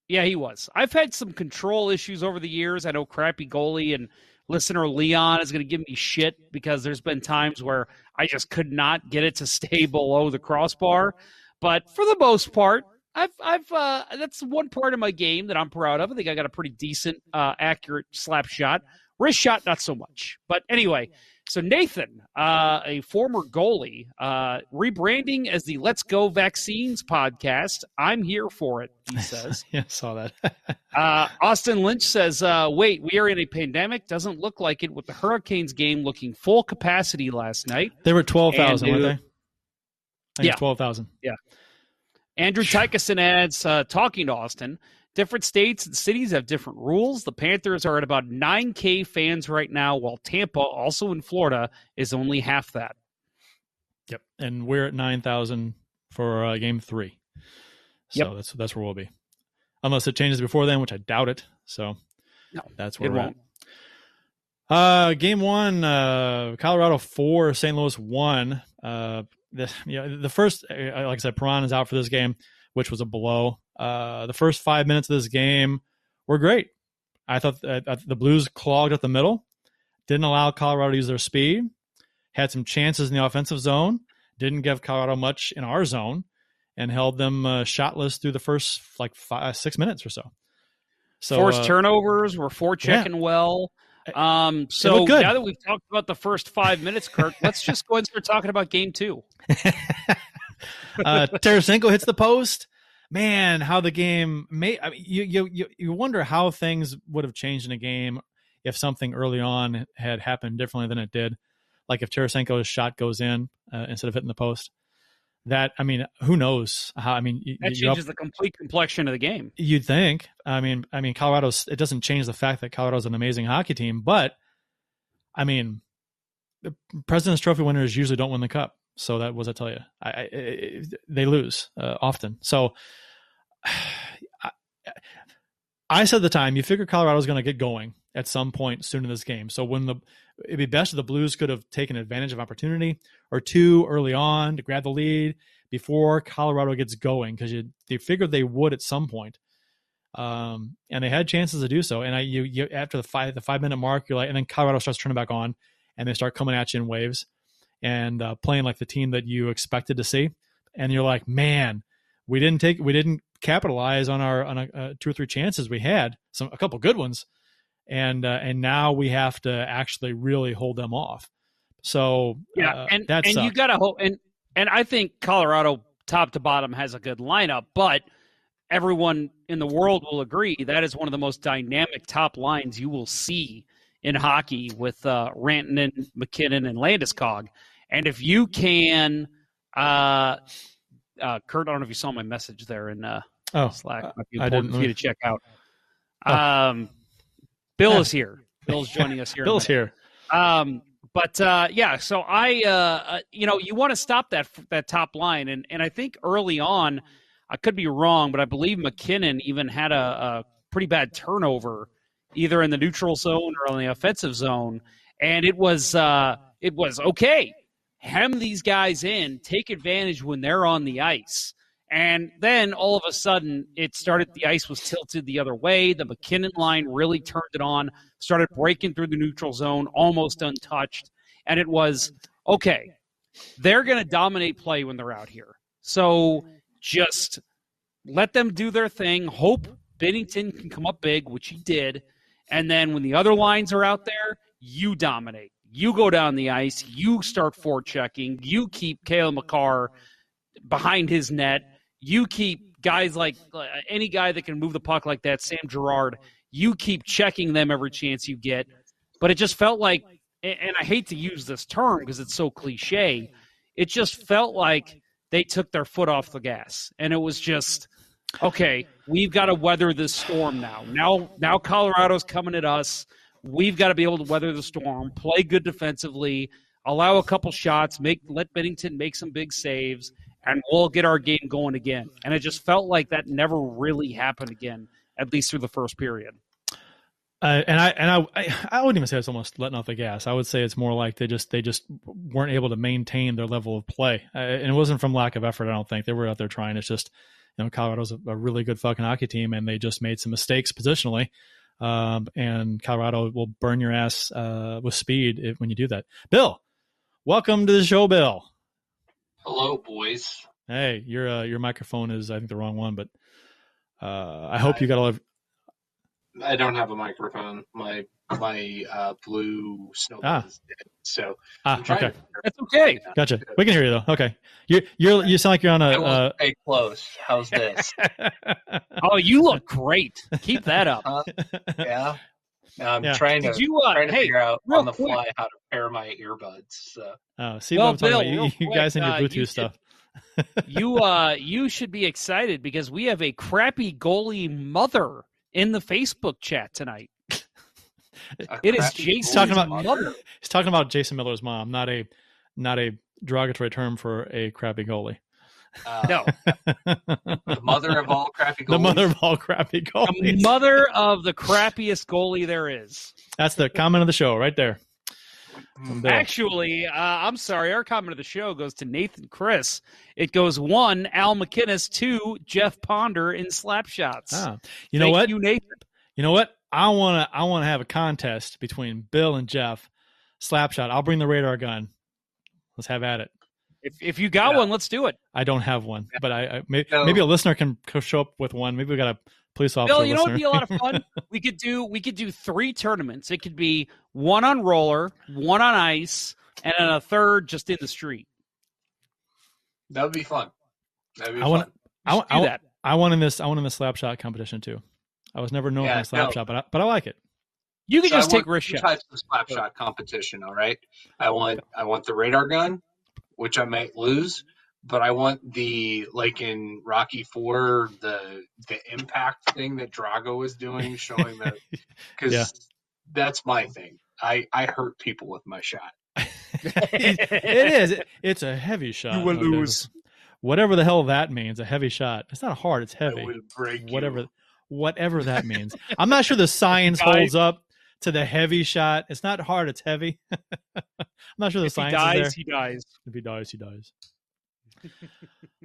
yeah, he was. I've had some control issues over the years. I know crappy goalie and listener Leon is going to give me shit because there's been times where I just could not get it to *laughs* stay below the crossbar. But for the most part, I've I've uh, that's one part of my game that I'm proud of. I think I got a pretty decent, uh, accurate slap shot. Wrist shot, not so much. But anyway, so Nathan, uh, a former goalie, uh, rebranding as the Let's Go Vaccines podcast. I'm here for it, he *laughs* says. *laughs* yeah, saw that. *laughs* uh, Austin Lynch says, uh, wait, we are in a pandemic? Doesn't look like it with the Hurricanes game looking full capacity last night. They were 12,000, weren't uh, they? Yeah. 12,000. Yeah. Andrew Tykeson adds, uh, talking to Austin, different states and cities have different rules. The Panthers are at about 9K fans right now, while Tampa, also in Florida, is only half that. Yep. And we're at 9,000 for uh, game three. So Yep. that's that's where we'll be. Unless it changes before then, which I doubt it. So No, that's where it we're won't. at. Uh, game one, uh, Colorado four, St. Louis one. Uh, the you know, the first, uh, like I said, Perron is out for this game, which was a blow. Uh, the first five minutes of this game were great. I thought uh, uh, the Blues clogged up the middle, didn't allow Colorado to use their speed, had some chances in the offensive zone, didn't give Colorado much in our zone, and held them uh, shotless through the first like five, six minutes or so. So Forced uh, turnovers, we're forechecking well. Um, so now that we've talked about the first five minutes, Kirk, *laughs* let's just go ahead and start talking about game two. *laughs* uh, Tarasenko hits the post. Man, how the game may I mean, you, you you you wonder how things would have changed in a game if something early on had happened differently than it did. Like if Tarasenko's shot goes in uh, instead of hitting the post. That I mean, who knows how? I mean, That you're up- changes the complete complexion of the game. You'd think. I mean, I mean, Colorado's. It doesn't change the fact that Colorado's an amazing hockey team, but I mean, the President's Trophy winners usually don't win the cup. So that was I tell you, I, I, they lose uh, often. So *sighs* I, I said the time, you figure Colorado's going to get going at some point soon in this game. So when the it'd be best if the Blues could have taken advantage of opportunity or two early on to grab the lead before Colorado gets going because you they figured they would at some point. Um, and they had chances to do so. And I, you, you after the five the five minute mark, you're like, and then Colorado starts turning back on, and they start coming at you in waves, and uh, playing like the team that you expected to see. And you're like, man, we didn't take, we didn't capitalize on our on a, uh, two or three chances we had, some a couple good ones, and uh, and now we have to actually really hold them off. So Yeah, uh, and that's and you got to hope and and I think Colorado top to bottom has a good lineup, but everyone in the world will agree that is one of the most dynamic top lines you will see in hockey with uh, Rantanen, MacKinnon, and Landeskog. And if you can, uh, uh, Kurt, I don't know if you saw my message there in uh, oh Slack. Be I didn't. for you to check out. Oh. Um, Bill is here. *laughs* Bill's joining us here. Bill's here. Um, but uh, yeah, so I, uh, uh, you know, you want to stop that that top line, and and I think early on, I could be wrong, but I believe MacKinnon even had a, a pretty bad turnover, either in the neutral zone or in the offensive zone, and it was uh, it was okay. Hem these guys in, take advantage when they're on the ice. And then all of a sudden, it started. The ice was tilted the other way. The MacKinnon line really turned it on, started breaking through the neutral zone, almost untouched. And it was okay. They're going to dominate play when they're out here. So just let them do their thing. Hope Binnington can come up big, which he did. And then when the other lines are out there, you dominate. You go down the ice. You start forechecking. You keep Cale Makar behind his net. You keep guys like uh, any guy that can move the puck like that, Sam Girard. You keep checking them every chance you get. But it just felt like, and and I hate to use this term because it's so cliche, it just felt like they took their foot off the gas. And it was just, okay, we've got to weather this storm now. Now, now Colorado's coming at us. We've got to be able to weather the storm, play good defensively, allow a couple shots, make let Binnington make some big saves, and we'll get our game going again. And it just felt like that never really happened again, at least through the first period. Uh, and I and I, I wouldn't even say it's almost letting off the gas. I would say it's more like they just they just weren't able to maintain their level of play, uh, and it wasn't from lack of effort. I don't think they were out there trying. It's just you know Colorado's a, a really good fucking hockey team, and they just made some mistakes positionally. Um, and Colorado will burn your ass uh, with speed if, when you do that. Bill, welcome to the show, Bill. Hello, boys. Hey, your uh, your microphone is I think the wrong one, but uh, I hope you got all of. I don't have a microphone. My my uh, blue snow. Ah. So Ah, I'm okay, That's okay. gotcha. We can hear you though. Okay, you you're you sound like you're on a, will Uh, stay close. How's this? *laughs* Oh, you look great. Keep that up. Huh? yeah. I'm Yeah. trying to Did you? Uh, trying to hey, figure out on the quick. fly how to pair my earbuds. So oh, see Well, what I'm talking about. You, you guys and your uh, Bluetooth you should- stuff. you *laughs* uh you should be excited because we have a crappy goalie mother in the Facebook chat tonight. A It is crappy Jason's Talking about- mother. He's talking about Jason Miller's mom, not a not a derogatory term for a crappy goalie. uh, No, the mother of all crappy goalies. The mother of all crappy the mother of the crappiest goalie there is. That's the comment of the show right there. From Bill. Actually, uh, I'm sorry. Our comment of the show goes to Nathan Chris. It goes one, Al MacInnis, two, Jeff Ponder in slap shots. Ah, you know Thank what? You, Nathan. You know what? I want to I want to have a contest between Bill and Jeff. Slapshot. I'll bring the radar gun. Let's have at it. If if you got Yeah. one, let's do it. I don't have one, but I, I may, No. maybe a listener can show up with one. Maybe we got a police officer. Bill, you know listener. what'd be a lot of fun? *laughs* we could do we could do three tournaments. It could be one on roller, one on ice, and then a third just in the street. That would be fun. That'd be I want fun. I, We I, do I, that. I won in this. I want in the slapshot competition too. I was never known Yeah, for my no. slapshot, but I, but I like it. You can So I just take want wrist shots. types of slap shot competition. All right, I want I want the radar gun, which I might lose, but I want the like in Rocky Four the the impact thing that Drago was doing, showing that *laughs* because Yeah. that's my thing. I I hurt people with my shot. *laughs* it is. It- it's a heavy *laughs* shot. You will lose. Whatever the hell that means, a heavy shot. It's not hard. It's I heavy. will break you. Whatever, whatever that means. I'm not sure the *laughs* science Guy- holds up to the heavy shot. It's not hard. It's heavy. *laughs* I'm not sure the If he dies, is there. he dies. If he dies, he dies. *laughs*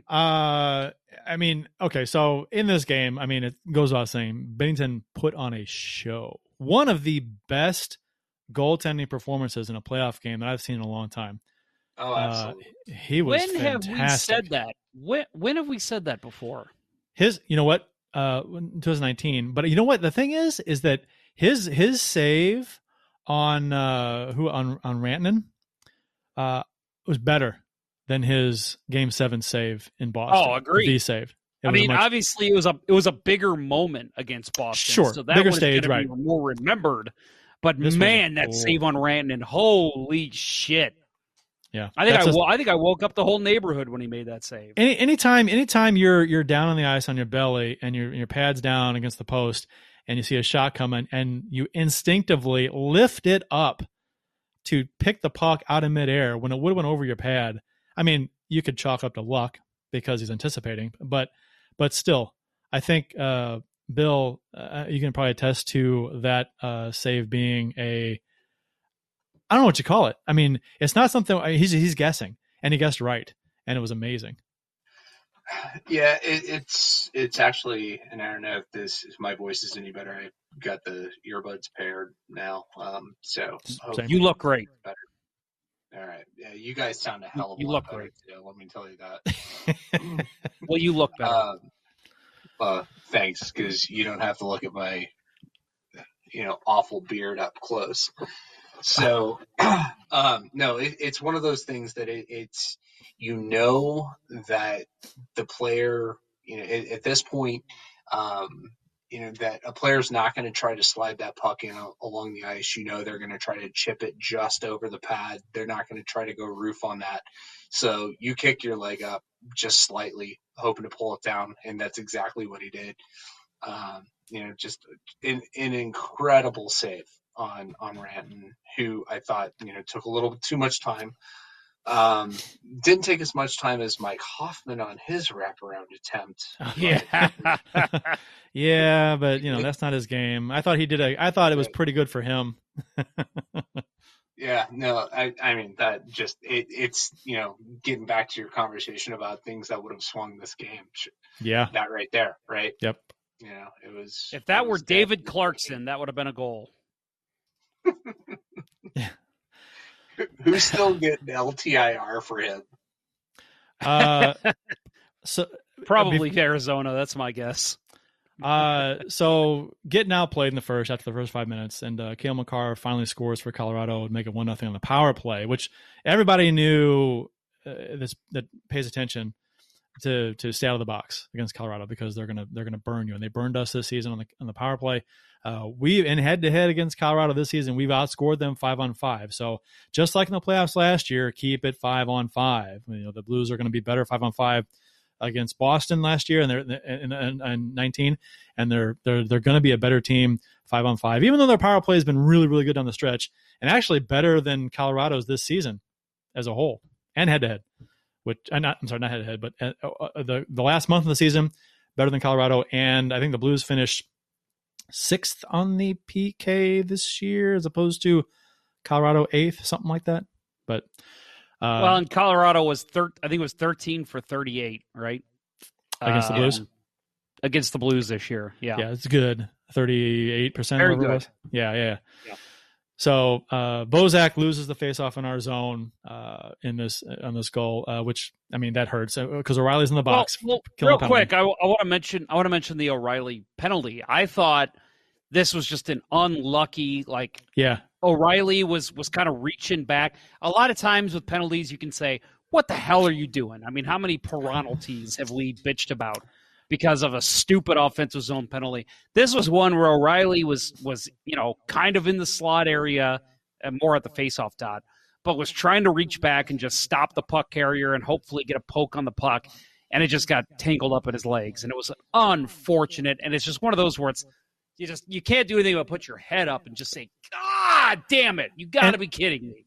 uh, I mean, okay. So in this game, I mean, it goes without saying, Binnington put on a show. One of the best goaltending performances in a playoff game that I've seen in a long time. Oh, Uh, absolutely. he was When have we said that? When when have we said that before? his you know what uh 2019 but you know what the thing is is that his his save on uh who on on Rantanen uh was better than his game 7 save in Boston Oh, agree. the save I mean, much- obviously, it was a it was a bigger moment against Boston. Sure, so that bigger was stage, right. Be more remembered. But This man, that cool. save on Rantanen, holy shit! Yeah I think I, a- I think I woke up the whole neighborhood when he made that save. any anytime anytime you're you're down on the ice on your belly and your your pads down against the post and you see a shot coming and you instinctively lift it up to pick the puck out of midair when it would have went over your pad. I mean, you could chalk up to luck because he's anticipating, but but still, I think uh, Bill, uh, you can probably attest to that uh, save being a I don't know what you call it. I mean, it's not something he's he's guessing, and he guessed right, and it was amazing. Yeah, it, it's it's actually, and I don't know if this if my voice is any better. I got the earbuds paired now, um, so You look great. better. All right, yeah, you guys sound a hell of a You lot look better, great. too, let me tell you that. *laughs* Well, you look better. Um, uh, thanks, because you don't have to look at my, you know, awful beard up close. So, *clears throat* um, no, it, it's one of those things that it, it's you know that the player, you know, at, at this point, um, you know that a player's not going to try to slide that puck in a, along the ice. You know they're going to try to chip it just over the pad. They're not going to try to go roof on that. So you kick your leg up just slightly, hoping to pull it down, and that's exactly what he did. Um, you know, just an, an incredible save on on Ranton, who I thought you know took a little bit too much time. Um, didn't take as much time as Mike Hoffman on his wraparound attempt. *laughs* yeah. *laughs* yeah, but you know that's not his game. I thought he did a. I thought it was pretty good for him. *laughs* Yeah, no, I, I mean that just it, it's you know getting back to your conversation about things that would have swung this game. Yeah. That right there, right? Yep. You know, it was. if that were David Clarkson, that would have been a goal. *laughs* who's still getting LTIR for him? Uh, *laughs* so Probably Arizona. That's my guess. uh, so getting outplayed in the first after the first five minutes, and uh, Cale Makar finally scores for Colorado and make it one nothing on the power play, which everybody knew uh, this that pays attention to to stay out of the box against Colorado because they're gonna they're gonna burn you, and they burned us this season on the on the power play. Uh, we in head to head against Colorado this season, we've outscored them five on five. So just like in the playoffs last year, keep it five on five. You know the Blues are going to be better five on five against Boston last year, and they're in, in, in 19, and they're they're they're going to be a better team five on five, even though their power play has been really really good down the stretch, and actually better than Colorado's this season as a whole and head to head. Which I'm not, I'm sorry, not head to head, but uh, uh, the the last month of the season better than Colorado, and I think the Blues finished sixth on the PK this year as opposed to Colorado eighth, something like that. But uh, well, and Colorado was thir- I think it was thirteen for thirty eight, right? Against the Blues. Um, against the Blues this year, yeah, yeah, it's good. Thirty eight percent. Very good. Yeah, yeah, yeah. So uh, Bozak loses the faceoff in our zone uh, in this on this goal, uh, which I mean that hurts because O'Reilly's in the box. Well, well real quick, I, I want to mention I want to mention the O'Reilly penalty. I thought this was just an unlucky like yeah. O'Reilly was was kind of reaching back. A lot of times with penalties, you can say, "What the hell are you doing?" I mean, how many penalties have we bitched about? Because of a stupid offensive zone penalty. This was one where O'Reilly was was you know kind of in the slot area and more at the faceoff dot, but was trying to reach back and just stop the puck carrier and hopefully get a poke on the puck, and it just got tangled up in his legs, and it was unfortunate. And it's just one of those where it's you just you can't do anything but put your head up and just say, "God damn it! You got to be kidding me."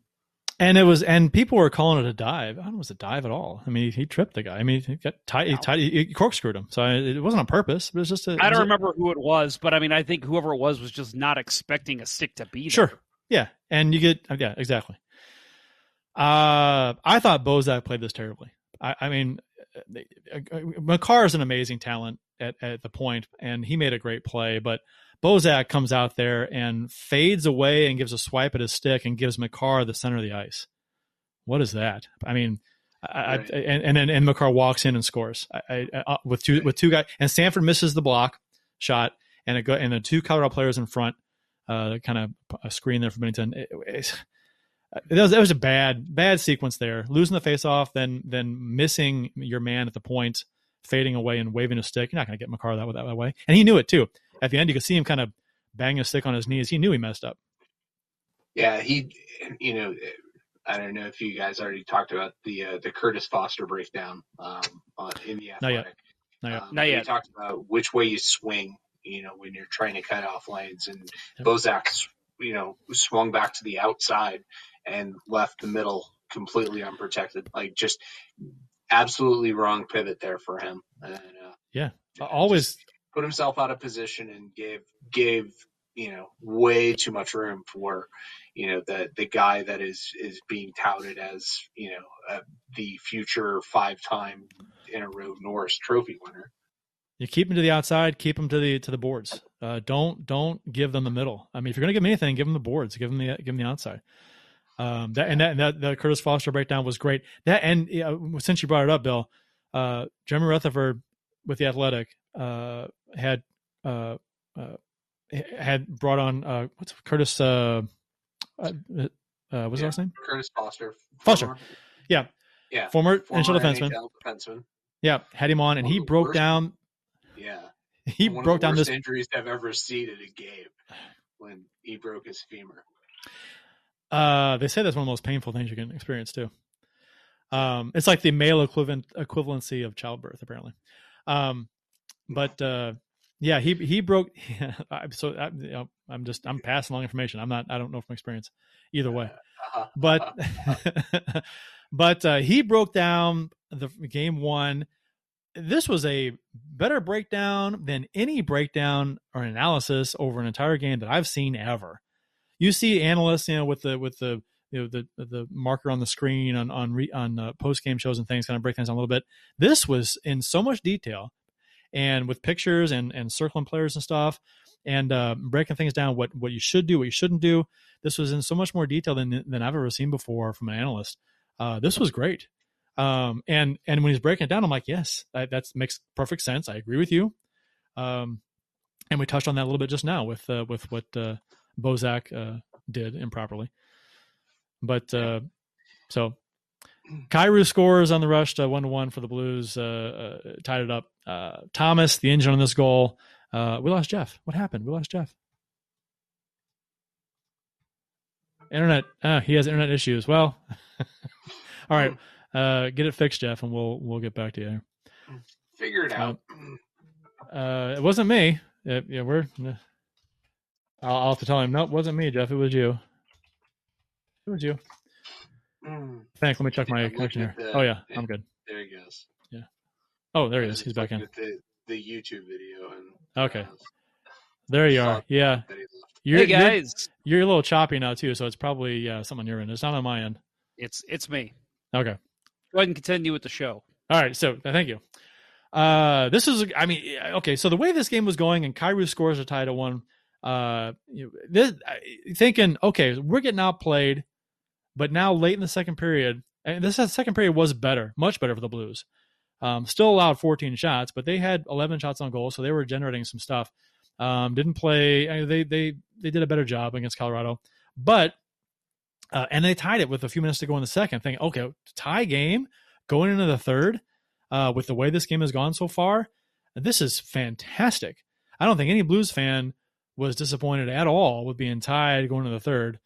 And it was, and people were calling it a dive. I don't know, it was a dive at all. I mean, he tripped the guy. I mean, he got tight, he, tight, he corkscrewed him. So it wasn't on purpose. But it was just a. I don't a, remember who it was, but I mean, I think whoever it was was just not expecting a stick to be there. Sure. Yeah, and you get yeah exactly. Uh, I thought Bozak played this terribly. I, I mean, uh, uh, uh, Makar is an amazing talent at, at the point, and he made a great play, but Bozak comes out there and fades away and gives a swipe at his stick and gives Makar the center of the ice. What is that? I mean, I, right. I, and and then and Makar walks in and scores I, uh, with two with two guys and Sanford misses the block shot and it go and the two Colorado players in front uh, kind of a screen there for Binnington. It, it, it, was, it was a bad bad sequence there, losing the face off, then then missing your man at the point, fading away and waving a stick. You're not going to get Makar that, that way, and he knew it too at the end, you could see him kind of banging a stick on his knees. He knew he messed up. Yeah, he, you know, I don't know if you guys already talked about the uh, the Kurtis Foster breakdown um, in the athletic. Not yet. Not yet. Um, Not yet. We talked about which way you swing, you know, when you're trying to cut off lanes, and yep. Bozak's, you know, swung back to the outside and left the middle completely unprotected. Like just absolutely wrong pivot there for him. And, uh, yeah, always put himself out of position and gave gave you know way too much room for you know the the guy that is is being touted as you know uh, the future five time in a row Norris Trophy winner. You keep him to the outside, keep him to the to the boards. Uh, don't don't give them the middle. I mean, if you're going to give them anything, give them the boards. Give them the give them the outside. Um, that and that, and that the Kurtis Foster breakdown was great. That and since you brought it up, Bill, uh, Jeremy Rutherford with the Athletic had uh, uh, had brought on uh, what's Kurtis uh, uh, uh what's yeah. last name? Kurtis Foster. Foster. Yeah. Yeah. Former, former NHL defenseman. NHL defenseman. Yeah, had him on, and One he broke worst- down. Yeah. *laughs* He One broke down this. injuries I've ever seen in a game when he broke his femur. Uh, they say that's one of the most painful things you can experience too. Um, it's like the male equivalent equivalency of childbirth, apparently. Um, but uh, yeah, he he broke. *laughs* Yeah, so I, you know, I'm just I'm passing along information. I'm not. I don't know from experience either way. But *laughs* but uh, he broke down the game one. This was a better breakdown than any breakdown or analysis over an entire game that I've seen ever. You see analysts, you know, with the with the you know the the marker on the screen on on re, on uh, post game shows and things, kind of break things down a little bit. This was in so much detail and with pictures and and circling players and stuff and uh, breaking things down what what you should do what you shouldn't do. This was in so much more detail than than i've ever seen before from an analyst. Uh, this was great. Um, and and when he's breaking it down i'm like yes that makes perfect sense. I agree with you. Um, and we touched on that a little bit just now with uh, with what uh, Bozak uh, did improperly. But uh, so Kyrou scores on the rush to one to one for the Blues, uh, uh, tied it up. Uh, Thomas, the engine on this goal. Uh, we lost Jeff. What happened? We lost Jeff. Internet. Uh, he has internet issues. Well, *laughs* all right. Uh, get it fixed, Jeff, and we'll we'll get back to you. Figure it out. Uh, it wasn't me. Yeah, yeah we're. I'll, I'll have to tell him. Nope, wasn't me, Jeff. It was you. It was you. Mm. Thanks. Let me check my connection here. the- Oh yeah, I'm good. There he goes. Oh, there he is. He's back in. The, the YouTube video and Okay, uh, there you are. Yeah, that he left. you're, hey you're guys, you're a little choppy now too, so it's probably yeah something on your end. It's not on my end. it's it's me. Okay. Go ahead and continue with the show. All right. So uh, thank you. Uh, this is, I mean, okay. So the way this game was going and Kyrou scores are tied at one, uh, you know, this, I- thinking, okay, we're getting outplayed, but now late in the second period, and this second period was better, much better for the Blues. Um, still allowed 14 shots, but they had 11 shots on goal, so they were generating some stuff. Um, didn't play. They they they did a better job against Colorado, but uh, and they tied it with a few minutes to go in the second. Thinking, okay, tie game going into the third. Uh, with the way this game has gone so far, this is fantastic. I don't think any Blues fan was disappointed at all with being tied going to the third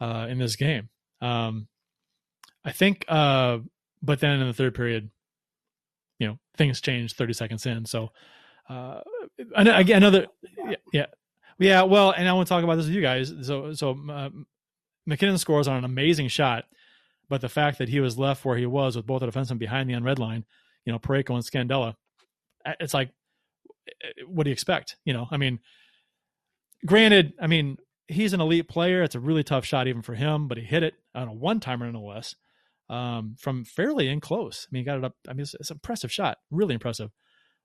uh, in this game. Um, I think, uh, but then in the third period, you know, things change 30 seconds in. So, uh, again, another, yeah, yeah, yeah. Well, and I want to talk about this with you guys. So, so uh, MacKinnon scores on an amazing shot, but the fact that he was left where he was with both the defensemen behind the unred line, you know, Parayko and Scandella, it's like, what do you expect? You know, I mean, granted, I mean, he's an elite player. It's a really tough shot even for him, but he hit it on a one timer no less um, from fairly in close. I mean, got it up. I mean, it's, it's an impressive shot, really impressive.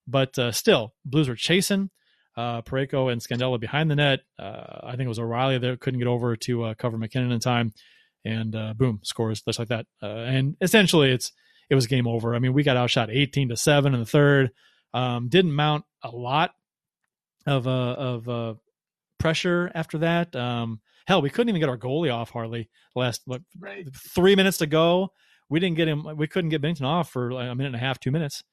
But uh, still, Blues were chasing uh, Parayko and Scandella behind the net. Uh, I think it was O'Reilly that couldn't get over to uh, cover MacKinnon in time, and uh, boom, scores just like that. Uh, and essentially, it's it was game over. I mean, we got outshot eighteen to seven in the third. Um, didn't mount a lot of uh, of uh, pressure after that. Um, hell, we couldn't even get our goalie off hardly. Last what, Right. three minutes to go, we didn't get him. We couldn't get Binnington off for like a minute and a half, two minutes.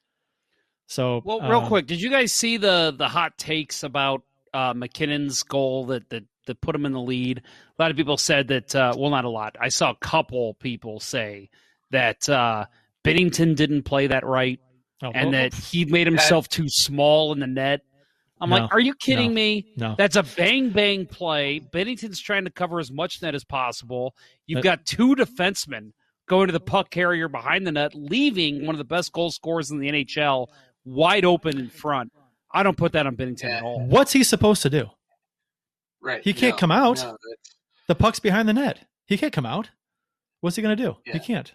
So, Well, real uh, quick, did you guys see the the hot takes about uh, MacKinnon's goal that that that put him in the lead? A lot of people said that. Uh, well, not a lot. I saw a couple people say that uh, Binnington didn't play that right, oh, and well, that he made himself too small in the net. I'm No, like, are you kidding no, me? no. That's a bang bang play. Binnington's trying to cover as much net as possible. You've That- got two defensemen going to the puck carrier behind the net, leaving one of the best goal scorers in the NHL wide open in front. I don't put that on Binnington at all. What's he supposed to do? Right. He can't No, come out. no, The puck's behind the net. He can't come out. What's he going to do? He can't.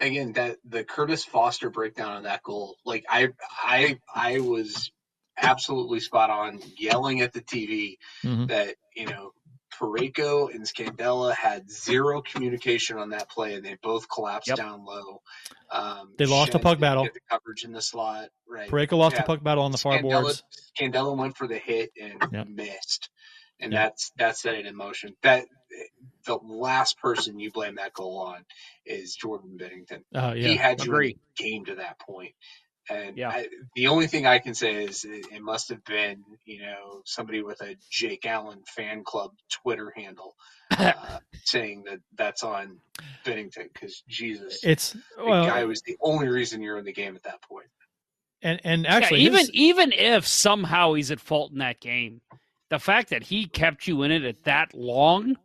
again that the Kurtis Foster breakdown on that goal, like I I I was absolutely spot on yelling at the TV Mhm. that you know Parayko and Scandella had zero communication on that play, and they both collapsed Yep. down low. Um, They lost a puck battle. The coverage in the slot, right? Parayko lost Yeah. the puck battle on the far Scandella, boards. Scandella went for the hit and Yep. missed, and Yep. that's that set it in motion. That the last person you blame that goal on is Jordan Binnington. Uh, He yeah. had you in the game to that point. And Yeah. I, the only thing I can say is it, it must have been, you know, somebody with a Jake Allen fan club Twitter handle uh, *laughs* saying that that's on Binnington because Jesus, It's the well, guy was the only reason you're in the game at that point. and and Yeah, actually, even his- even if somehow he's at fault in that game, the fact that he kept you in it at that long,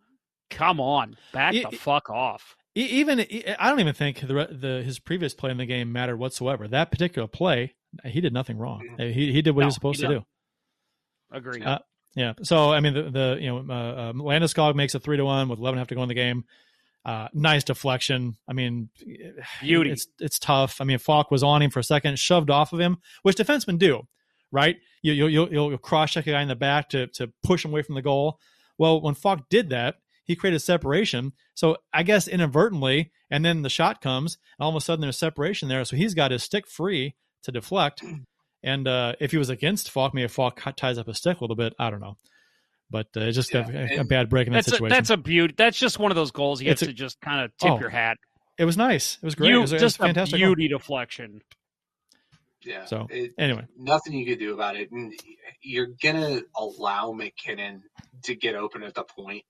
come on, back It- the fuck off. Even I don't even think the the his previous play in the game mattered whatsoever. That particular play, he did nothing wrong. Mm-hmm. He he did what he was supposed he to do. Agree. Uh, Yeah. So I mean, the, the you know uh, um, Landeskog makes a three to one with eleven and a half to go in the game. Uh, nice deflection. I mean, *sighs* Beauty. It's it's tough. I mean, Falk was on him for a second, shoved off of him, which defensemen do, right? You you you'll, you'll cross check a guy in the back to to push him away from the goal. Well, when Falk did that, he created separation. So I guess inadvertently, and then the shot comes, and all of a sudden there's separation there. So he's got his stick free to deflect, And uh, if he was against Falk, maybe Falk ties up his stick a little bit. I don't know, but uh, it's just Yeah, a, a bad break in that That's a, situation. that's a beauty. That's just one of those goals you It's have a- to just kind of tip Oh, your hat. it was nice. It was great. You it was, it was just a fantastic. a goal. beauty deflection. Yeah. So, it, Anyway, nothing you could do about it. And you're gonna allow MacKinnon to get open at the point.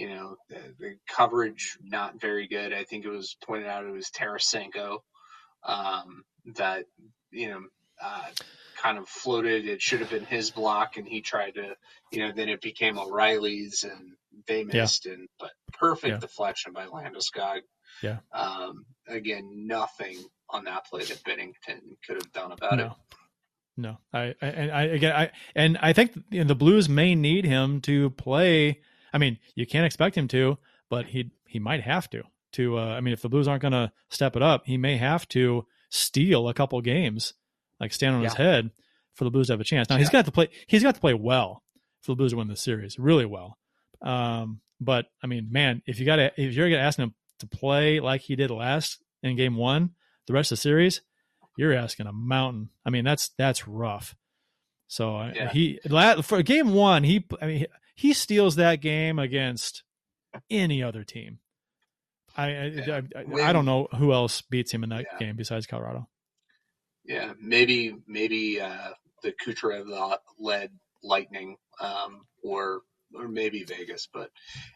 You know, the, the coverage not very good. I think it was pointed out it was Tarasenko um, that you know uh, kind of floated. It should have been his block, and he tried to. You know, then it became O'Reilly's, and they Yeah. missed. And but perfect Yeah. deflection by Landeskog. Yeah. Um, again, nothing on that play that Binnington could have done about it. no, no. I, I and I again I and I think the Blues may need him to play. I mean, you can't expect him to, but he he might have to. To uh, I mean, if the Blues aren't going to step it up, he may have to steal a couple games, like stand on his head, for the Blues to have a chance. Now he's Yeah. got to play. He's got to play well for the Blues to win the series, really well. Um, but I mean, man, if you got to if you're going to ask him to play like he did last in Game One, the rest of the series, you're asking a mountain. I mean, that's that's rough. So uh, Yeah. he for game one, he I mean he steals that game against any other team. I I, Yeah. I, I, When- I don't know who else beats him in that Yeah. game besides Colorado. Yeah, maybe maybe uh, the Kucherov led Lightning, um, or or maybe Vegas. But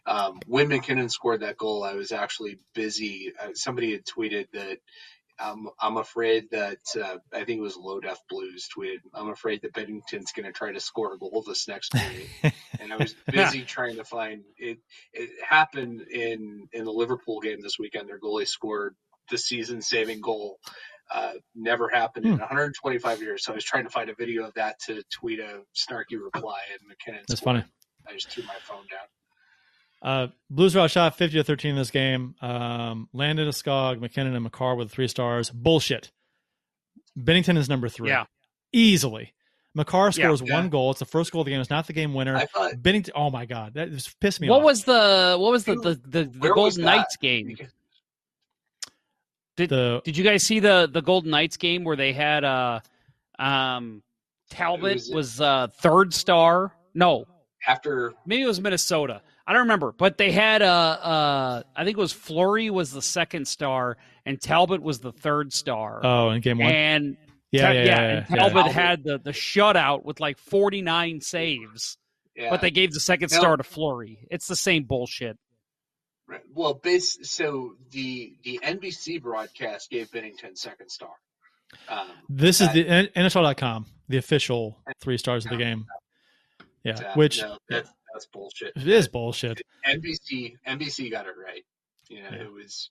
um, when MacKinnon scored that goal, I was actually busy. Uh, somebody had tweeted that. Um, I'm afraid that uh, I think it was Low Def Blues tweeted. I'm afraid that Binnington's going to try to score a goal this next period, *laughs* and I was busy trying to find it. It happened in in the Liverpool game this weekend. Their goalie scored the season-saving goal. Uh, never happened in Hmm. 125 years. So I was trying to find a video of that to tweet a snarky reply, and MacKinnon. That's scored. funny. I just threw my phone down. Uh, Blues were outshot 50 to 13 in this game. Um, Landon, Skog, MacKinnon, and Makar with three stars. Bullshit. Binnington is number three. Yeah. Easily. Makar scores Yeah. one goal. It's the first goal of the game. It's not the game winner. Thought Binnington. Oh my god, that just pissed me What off. was the what was the the the, the Golden? Knights game? Did the Did you guys see the the Golden Knights game where they had uh um Talbot was was, uh third star? No, after maybe it was Minnesota. I don't remember, but they had uh uh I think it was Fleury was the second star and Talbot was the third star. oh in game one? and yeah, Ta- yeah, yeah, and yeah, Talbot yeah. had the the shutout with like 49 saves, yeah, but they gave the second No. star to Fleury. It's the same bullshit. right. well, base so the the NBC broadcast gave Binnington second star. Um, This is that- the N- NHL.com, the official three stars of the game. Yeah, uh, which no, that's that's bullshit. it is bullshit. NBC NBC got it right. You know, Yeah. it was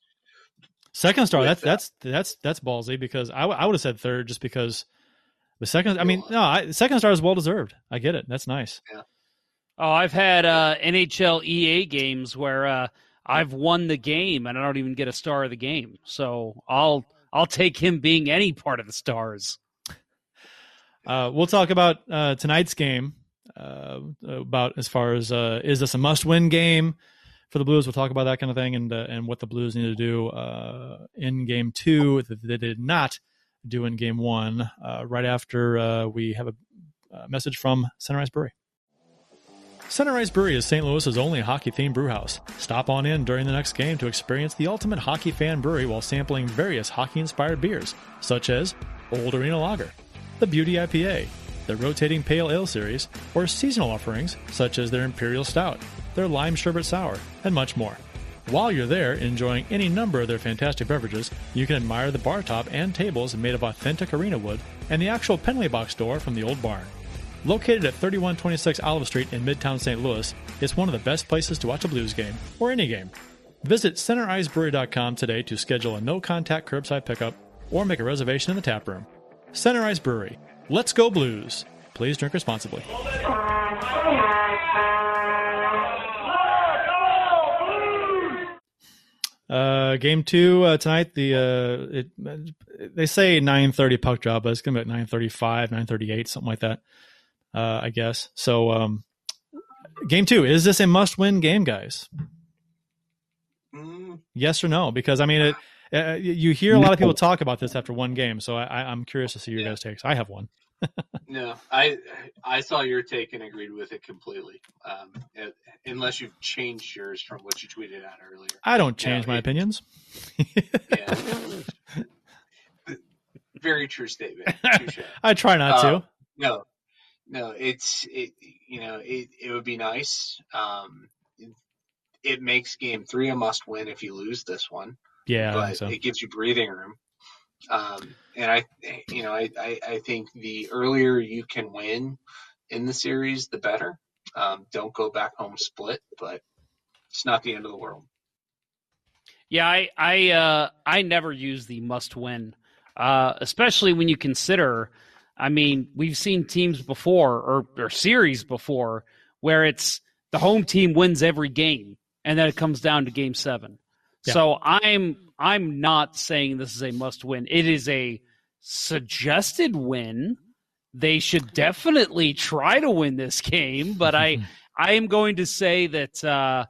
Second star, that's that's that's that's ballsy because I, w- I would have said third just because the second. I mean, no, I, second star is well deserved. I get it. That's nice. Oh, I've had uh, NHL EA games where uh, I've won the game and I don't even get a star of the game. So I'll I'll take him being any part of the stars. Uh, we'll talk about uh, tonight's game. Uh, about as far as uh, is this a must-win game for the Blues? We'll talk about that kind of thing and uh, and what the Blues need to do uh, in Game Two that they did not do in Game One. Uh, right after uh, we have a, a message from Center Ice Brewery. Center Ice Brewery is St. Louis's only hockey-themed brewhouse. Stop on in during the next game to experience the ultimate hockey fan brewery while sampling various hockey-inspired beers, such as Old Arena Lager, the Beauty IPA, the Rotating Pale Ale Series, or seasonal offerings such as their Imperial Stout, their Lime Sherbet Sour, and much more. While you're there enjoying any number of their fantastic beverages, you can admire the bar top and tables made of authentic arena wood and the actual Penalty Box door from the old barn. Located at 3126 Olive Street in Midtown St. Louis, it's one of the best places to watch a blues game, or any game. Visit CenterIceBrewery.com today to schedule a no contact curbside pickup or make a reservation in the tap room. Center Ice Brewery. Let's go blues. Please drink responsibly. Uh, game two uh, tonight. The uh, it, they say nine thirty puck drop, but it's gonna be at nine thirty five, nine thirty eight, something like that. Uh, I guess. So, um, game two is this a must win game, guys? mm, Yes or no? Because I mean, it, uh, you hear a lot of people talk about this after one game, so I, I- I'm curious to see your Yeah. guys' takes. I have one. *laughs* no, I I saw your take and agreed with it completely. Um, it, unless you've changed yours from what you tweeted out earlier. I don't change my it- opinions. Yeah. *laughs* Very true statement. *laughs* I try not Uh, to. No, no, it's it. You know, it it would be nice. Um, it makes game three a must win if you lose this one, Yeah, but so. it gives you breathing room. Um, and I, you know, I, I I think the earlier you can win in the series, the better. Um, don't go back home split, but it's not the end of the world. Yeah, I I uh, I never use the must win, uh, especially when you consider. I mean, we've seen teams before or, or series before where it's the home team wins every game, and then it comes down to game seven. Yeah. So I'm I'm not saying this is a must win. It is a suggested win. They should definitely try to win this game, but I *laughs* I am going to say that uh,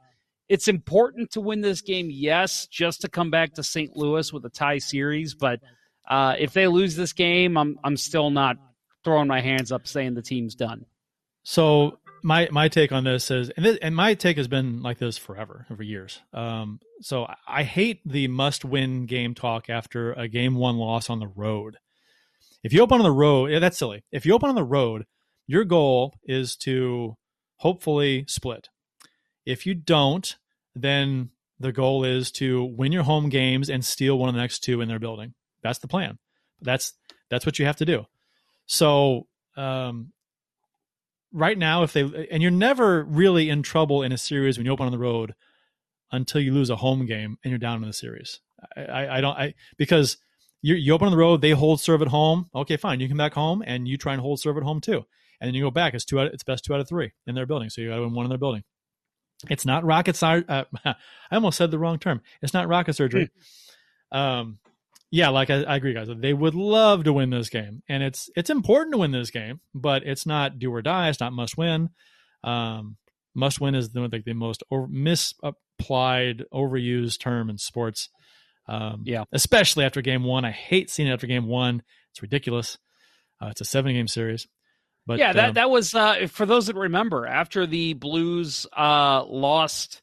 it's important to win this game, yes, just to come back to St. Louis with a tie series. But uh, if they lose this game, I'm I'm still not throwing my hands up saying the team's done. So my my take on this is, and, this, and my take has been like this forever, for years. Um, so I- I hate the must-win game talk after a game one loss on the road. If you open on the road, yeah, that's silly. If you open on the road, your goal is to hopefully split. If you don't, then the goal is to win your home games and steal one of the next two in their building. That's the plan. That's that's what you have to do. So um, right now, if they and you're never really in trouble in a series when you open on the road until you lose a home game and you're down in the series. I, I, I don't I because you you open on the road, they hold serve at home. Okay, fine. You come back home and you try and hold serve at home too, and then you go back. It's two out. It's best two out of three in their building. So you got to win one in their building. It's not rocket science. Uh, *laughs* I almost said the wrong term. It's not rocket surgery. *laughs* um, yeah, like I, I agree, guys. They would love to win this game, and it's it's important to win this game, but it's not do or die. It's not must win. Um, must win is the like the most over, misapplied, overused term in sports. Um, Yeah. especially after game one. I hate seeing it after game one. It's ridiculous. Uh, it's a seven game series. But yeah, that um, that was uh, for those that remember after the Blues uh, lost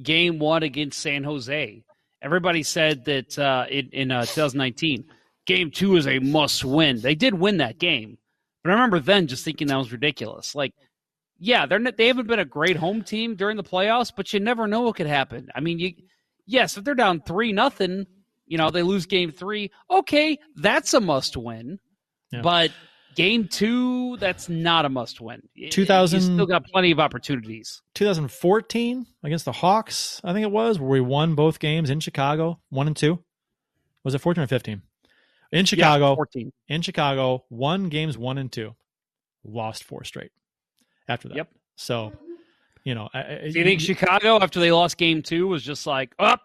Game One against San Jose. Everybody said that uh, in, in uh, 2019, Game Two is a must win. They did win that game, but I remember then just thinking that was ridiculous. Like, yeah, they're not, they haven't been a great home team during the playoffs, but you never know what could happen. I mean, you yes, if they're down three nothing, you know they lose Game Three. Okay, that's a must win, Yeah. but Game two, that's not a must win. 2000 you still got plenty of opportunities. 2014 against the Hawks, I think it was, where we won both games in Chicago, one and two. Was it 14 or 15? In Chicago, Yeah, 14. in Chicago, won games one and two, lost four straight after that. Yep. So, you know, I, Do you think Chicago, after they lost Game two, was just like, oh,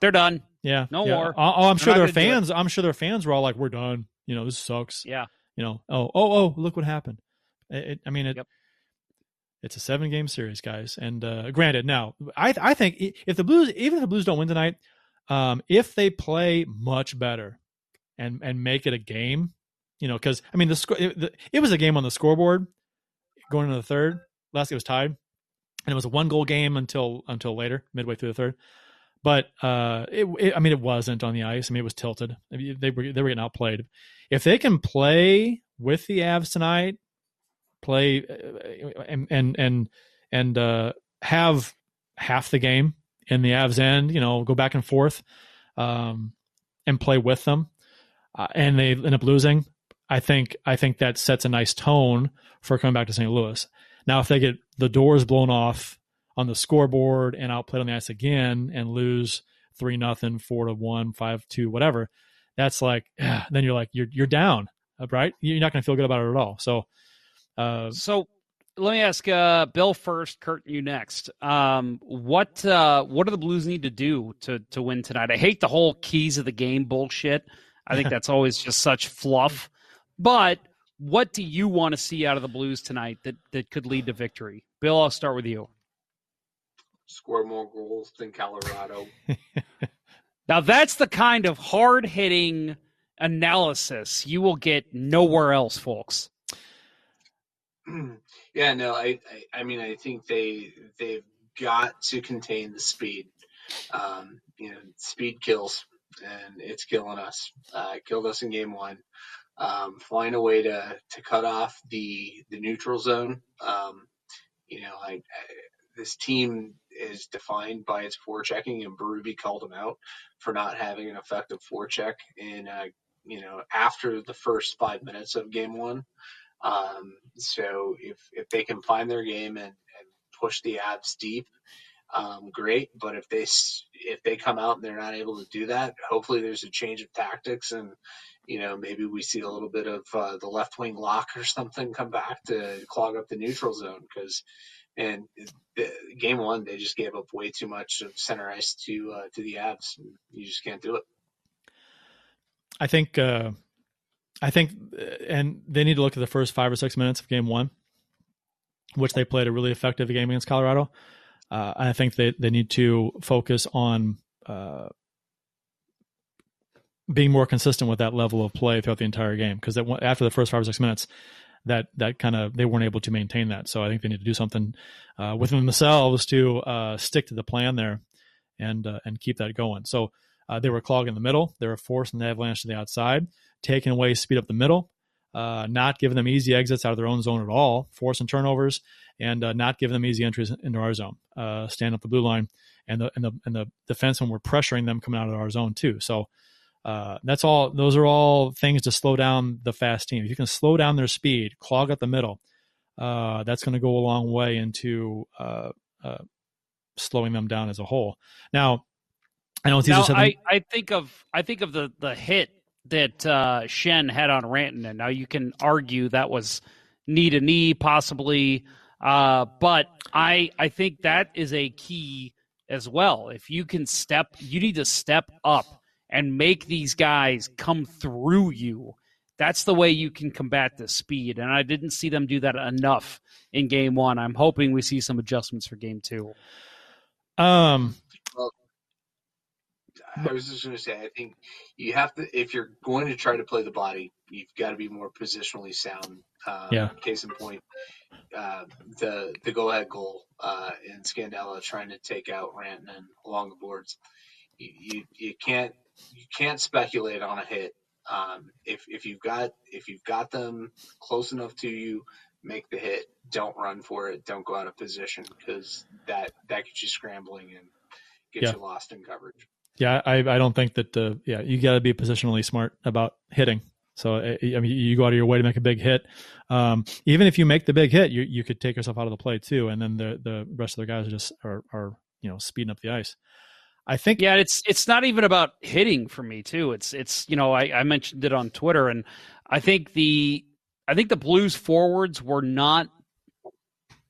they're done? Yeah, No yeah. more. Oh, oh, I'm They're sure their gonna do it. fans. I'm sure their fans were all like, "We're done." You know, this sucks. Yeah. You know, oh, oh, oh, look what happened. It, it- I mean, it. Yep. It's a seven game series, guys. And uh, granted, now I I think if the Blues, even if the Blues don't win tonight, um, if they play much better and and make it a game, you know, because I mean the score it, the, it was a game on the scoreboard going into the third. Last it was tied, and it was a one goal game until until later, midway through the third. But uh, it, it I mean it wasn't on the ice. I mean it was tilted. I mean, they were they were getting outplayed. If they can play with the Avs tonight, play uh, and and and and uh, have half the game in the Avs end, you know, go back and forth, um, and play with them, uh, and they end up losing. I think I think that sets a nice tone for coming back to St. Louis. Now, if they get the doors blown off on the scoreboard and outplayed on the ice again and lose three nothing, four to one, five two, whatever, that's like *sighs* then you're like you're you're down, right? You're not going to feel good about it at all. So, uh, So let me ask uh, Bill first, Kurt, you next. Um, what uh, what do the Blues need to do to to win tonight? I hate the whole keys of the game bullshit. I think *laughs* that's always just such fluff. But what do you want to see out of the Blues tonight that that could lead to victory? Bill, I'll start with you. Score more goals than Colorado. *laughs* Now that's the kind of hard hitting analysis you will get nowhere else, folks. *clears throat* yeah, no, I, I, I mean, I think they they've got to contain the speed. Um, you know, speed kills, and it's killing us. Uh, killed us in game one. Um, find a way to to cut off the the neutral zone. Um, you know, I, I this team is defined by its forechecking, and Berube called him out for not having an effective forecheck in, uh, you know, after the first five minutes of game one. Um, so if if they can find their game and, and push the Avs deep, um, great. But if they if they come out and they're not able to do that, hopefully there's a change of tactics and you know maybe we see a little bit of uh, the left wing lock or something come back to clog up the neutral zone because and the, game one they just gave up way too much of center ice to uh, to the Avs. You just can't do it. I think uh, I think, and they need to look at the first five or six minutes of game one, which they played a really effective game against Colorado. Uh, I think they, they need to focus on uh, being more consistent with that level of play throughout the entire game because after the first five or six minutes, that that kind of they weren't able to maintain that. So I think they need to do something uh, within themselves to uh, stick to the plan there and uh, and keep that going. So uh, they were clogging the middle. They were forcing the Avalanche to the outside, taking away speed up the middle, uh, not giving them easy exits out of their own zone at all, forcing turnovers, and uh, not giving them easy entries into our zone. stand up the blue line, and the and the and the defensemen were pressuring them coming out of our zone too. So uh, that's all. Those are all things to slow down the fast team. If you can slow down their speed, clog up the middle, uh, that's going to go a long way into uh, uh, slowing them down as a whole. Now, I don't. Now, I, I think of I think of the the hit that uh, Schenn had on Rantanen. Now you can argue that was knee to knee, possibly, uh, but I I think that is a key as well. If you can step, you need to step up and make these guys come through you. That's the way you can combat the speed. And I didn't see them do that enough in game one. I'm hoping we see some adjustments for game two. Um, well, I was just going to say, I think you have to, if you're going to try to play the body, you've got to be more positionally sound. Um, yeah. Case in point, uh, the the go ahead goal uh, in Scandella trying to take out Rantanen along the boards. You, you, you can't you can't speculate on a hit. Um, if if you've got if you've got them close enough to you, make the hit. Don't run for it. Don't go out of position because that that gets you scrambling and gets yeah. you lost in coverage. Yeah, I I don't think that uh, yeah you got to be positionally smart about hitting. So I mean, you go out of your way to make a big hit. Um, even if you make the big hit, you you could take yourself out of the play too, and then the the rest of the guys are just are are you know speeding up the ice. I think yeah, it's it's not even about hitting for me too. It's it's you know I, I mentioned it on Twitter, and I think the I think the Blues forwards were not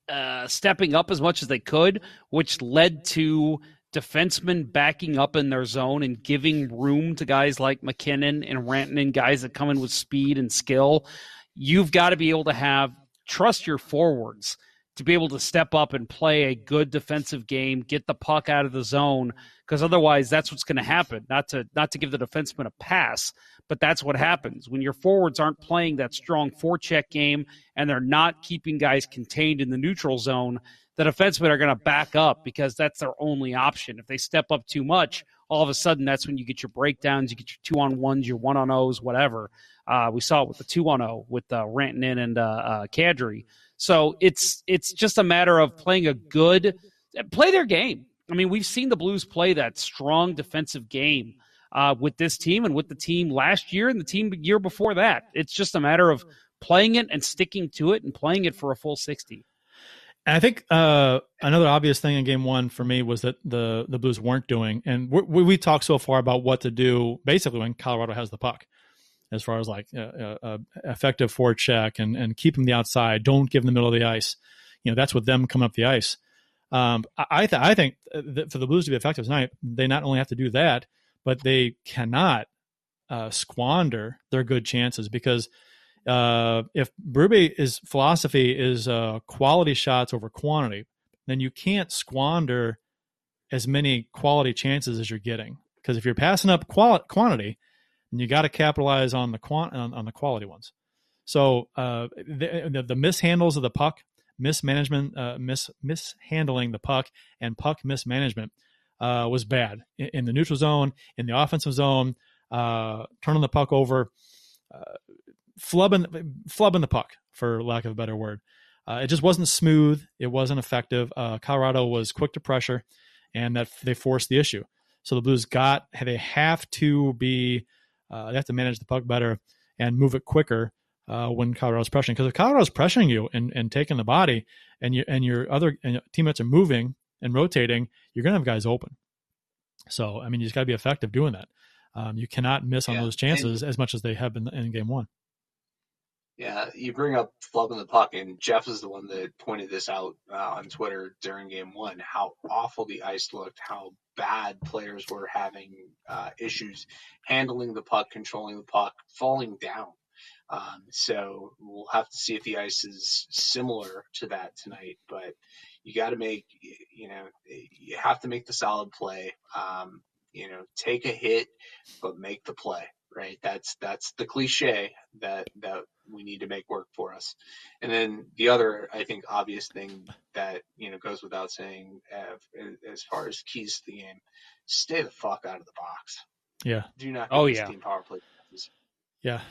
uh, stepping up as much as they could, which led to defensemen backing up in their zone and giving room to guys like MacKinnon and Rantanen, guys that come in with speed and skill. You've got to be able to have trust your forwards to be able to step up and play a good defensive game, get the puck out of the zone, because otherwise that's what's going to happen. Not to not to give the defenseman a pass, but that's what happens when your forwards aren't playing that strong forecheck game and they're not keeping guys contained in the neutral zone. The defensemen are going to back up because that's their only option. If they step up too much, all of a sudden that's when you get your breakdowns, you get your two on ones, your one on O's, whatever. Uh, we saw it with the two on O with uh, Rantanen and uh, uh, Kadri. So it's it's just a matter of playing a good play their game. I mean, we've seen the Blues play that strong defensive game uh, with this team and with the team last year and the team year before that. It's just a matter of playing it and sticking to it and playing it for a full sixty. And I think uh, another obvious thing in Game One for me was that the the Blues weren't doing, and we we talked so far about what to do basically when Colorado has the puck as far as like effective forecheck and and keep them the outside. Don't give them the middle of the ice. You know that's with them coming up the ice. Um, I th- I think for the Blues to be effective tonight, they not only have to do that, but they cannot uh, squander their good chances because uh, if Berube's philosophy is uh, quality shots over quantity, then you can't squander as many quality chances as you're getting. Because if you're passing up quali- quantity, and you got to capitalize on the quant on, on, the quality ones. So uh, the, the, the mishandles of the puck, mismanagement, uh, mis mishandling the puck, and puck mismanagement uh, was bad in, in, the neutral zone, in the offensive zone, uh, turning the puck over, uh, flubbing flubbing the puck, for lack of a better word. Uh, it just wasn't smooth. It wasn't effective. Colorado was quick to pressure, and that they forced the issue. So the Blues got they have to be uh, they have to manage the puck better and move it quicker uh, when Colorado's pressuring. Because if Colorado's pressuring you and, and taking the body, and you and your other and teammates are moving and rotating, you're gonna have guys open. So I mean, you just got to be effective doing that. Um, you cannot miss on yeah. those chances and, as much as they have been in game one. Yeah, you bring up flubbing the puck, and Jeff is the one that pointed this out uh, on Twitter during game one. How awful the ice looked, how bad players were having uh, issues handling the puck, controlling the puck, falling down. Um, so we'll have to see if the ice is similar to that tonight. But you got to make, you know, you have to make the solid play. Um, you know, take a hit, but make the play right? That's that's the cliche that that we need to make work for us. And then the other, I think, obvious thing that you know goes without saying, uh, as far as keys to the game, stay the fuck out of the box. Yeah. Do not. Oh yeah. Team power play. Yeah.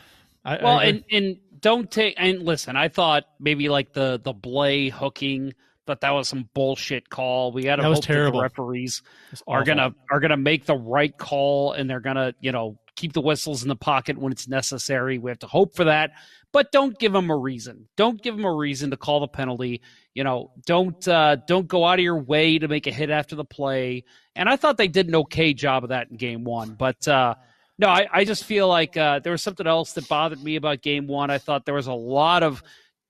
I, well, I, and and don't take and listen. I thought maybe like the the Blais hooking that that was some bullshit call. We got to hope terrible. that the referees are gonna are gonna make the right call and they're gonna you know keep the whistles in the pocket when it's necessary. We have to hope for that, but don't give them a reason. Don't give them a reason to call the penalty. You know, don't uh, don't go out of your way to make a hit after the play. And I thought they did an okay job of that in game one, but. Uh, no, I, I just feel like uh, there was something else that bothered me about game one. I thought there was a lot of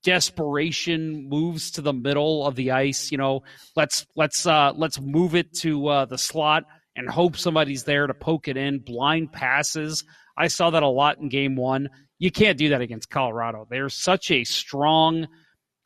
desperation moves to the middle of the ice. You know, let's let's uh, let's move it to uh, the slot and hope somebody's there to poke it in. Blind passes. I saw that a lot in game one. You can't do that against Colorado. They're such a strong,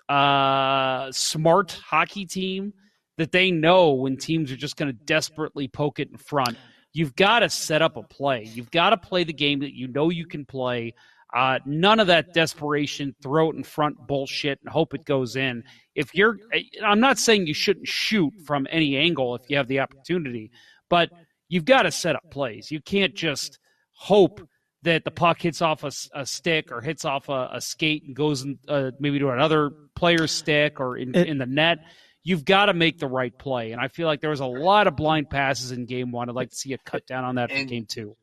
uh, smart hockey team that they know when teams are just going to desperately poke it in front. You've got to set up a play. You've got to play the game that you know you can play. Uh, none of that desperation, throw it in front bullshit and hope it goes in. If you're, I'm not saying you shouldn't shoot from any angle if you have the opportunity, but you've got to set up plays. You can't just hope that the puck hits off a, a stick or hits off a, a skate and goes in, uh, maybe to another player's stick or in, it, in the net. You've got to make the right play. And I feel like there was a lot of blind passes in game one. I'd like to see a cut down on that for game two.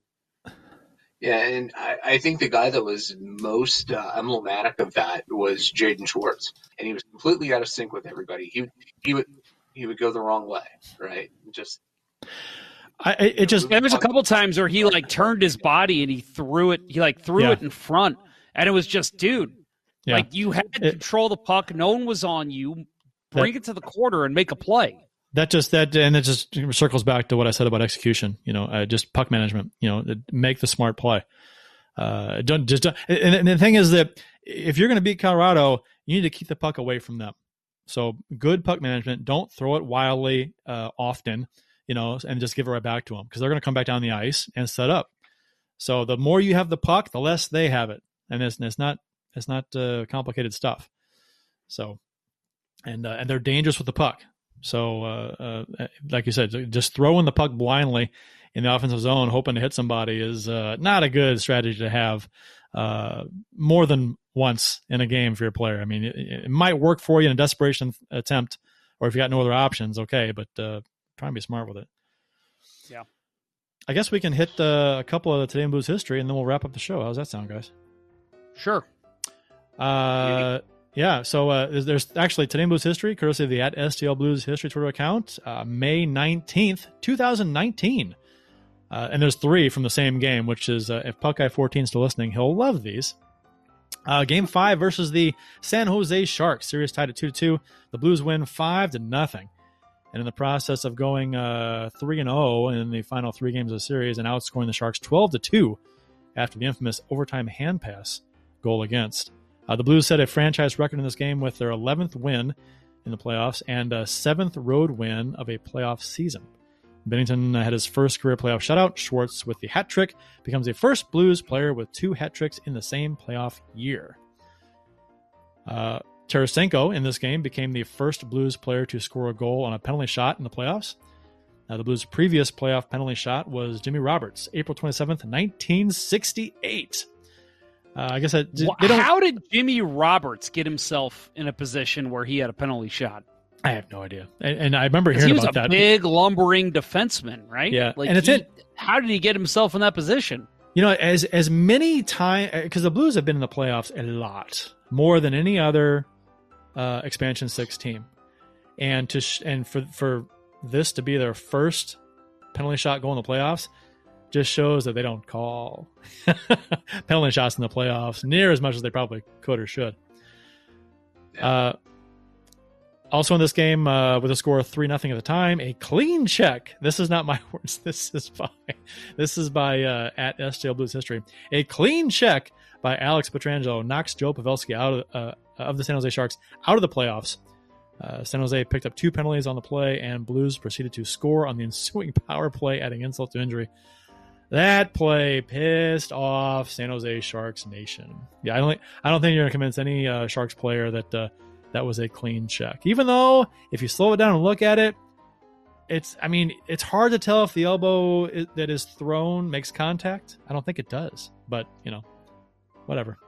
Yeah, and I, I, think the guy that was most uh, emblematic of that was Jaden Schwartz, and he was completely out of sync with everybody. He he would he would go the wrong way, right? Just I, it just there was a couple times where he like turned his body and he threw it. He like threw yeah. it in front, and it was just, dude, yeah. like you had to it, control the puck. No one was on you. Bring that, it to the quarter and make a play. That just that and it just circles back to what I said about execution. You know, uh, just puck management. You know, make the smart play. Uh, don't just don't, and, and the thing is that if you're going to beat Colorado, you need to keep the puck away from them. So good puck management. Don't throw it wildly uh, often you know, and just give it right back to them because they're going to come back down the ice and set up. So the more you have the puck, the less they have it, and it's, it's not it's not uh, complicated stuff. So, and uh, and they're dangerous with the puck. So, uh, uh like you said, just throwing the puck blindly in the offensive zone, hoping to hit somebody, is uh, not a good strategy to have uh, more than once in a game for your player. I mean, it, it, might work for you in a desperation attempt, or if you got no other options, okay, but try and be smart with it. Yeah. I guess we can hit uh, a couple of the Today in Blues history, and then we'll wrap up the show. How's that sound, guys? Sure. Uh, yeah. So uh, there's, there's, actually Today in Blues history, courtesy of the at STL Blues history Twitter account, uh, May nineteenth, two thousand nineteen. Uh, and there's three from the same game, which is uh, if Puckeye 14 is still listening, he'll love these. Uh, game five versus the San Jose Sharks. Series tied at two to two. The Blues win five to nothing and in the process of going uh, three and zero oh in the final three games of the series and outscoring the Sharks twelve to two after the infamous overtime hand pass goal against. Uh, the Blues set a franchise record in this game with their 11th win in the playoffs and a seventh road win of a playoff season. Binnington had his first career playoff shutout. Schwartz, with the hat trick, becomes the first Blues player with two hat tricks in the same playoff year. Uh, Tarasenko in this game became the first Blues player to score a goal on a penalty shot in the playoffs. Now, the Blues' previous playoff penalty shot was Jimmy Roberts, April 27th, 1968. Uh, I guess I, don't, How did Jimmy Roberts get himself in a position where he had a penalty shot? I have no idea. And, and I remember hearing he was about a that. big lumbering defenseman, right? Yeah, like and it's he- it. How did he get himself in that position? You know, as as many times because the Blues have been in the playoffs a lot more than any other uh, expansion six team, and to sh- and for for this to be their first penalty shot goal in the playoffs just shows that they don't call *laughs* penalty shots in the playoffs near as much as they probably could or should. Uh, also in this game, uh, with a score of three nothing at the time, a clean check. This is not my *laughs* words. This is by this is by uh, at STL Blues History. A clean check by Alex Pietrangelo knocks Joe Pavelski out of, uh, of the San Jose Sharks out of the playoffs. Uh, San Jose picked up two penalties on the play, and Blues proceeded to score on the ensuing power play, adding insult to injury. That play pissed off San Jose Sharks Nation. Yeah, I don't. I don't think you're going to convince any uh, Sharks player that uh, that was a clean check. Even though, if you slow it down and look at it, it's. I mean, it's hard to tell if the elbow that is thrown makes contact. I don't think it does, but you know, whatever.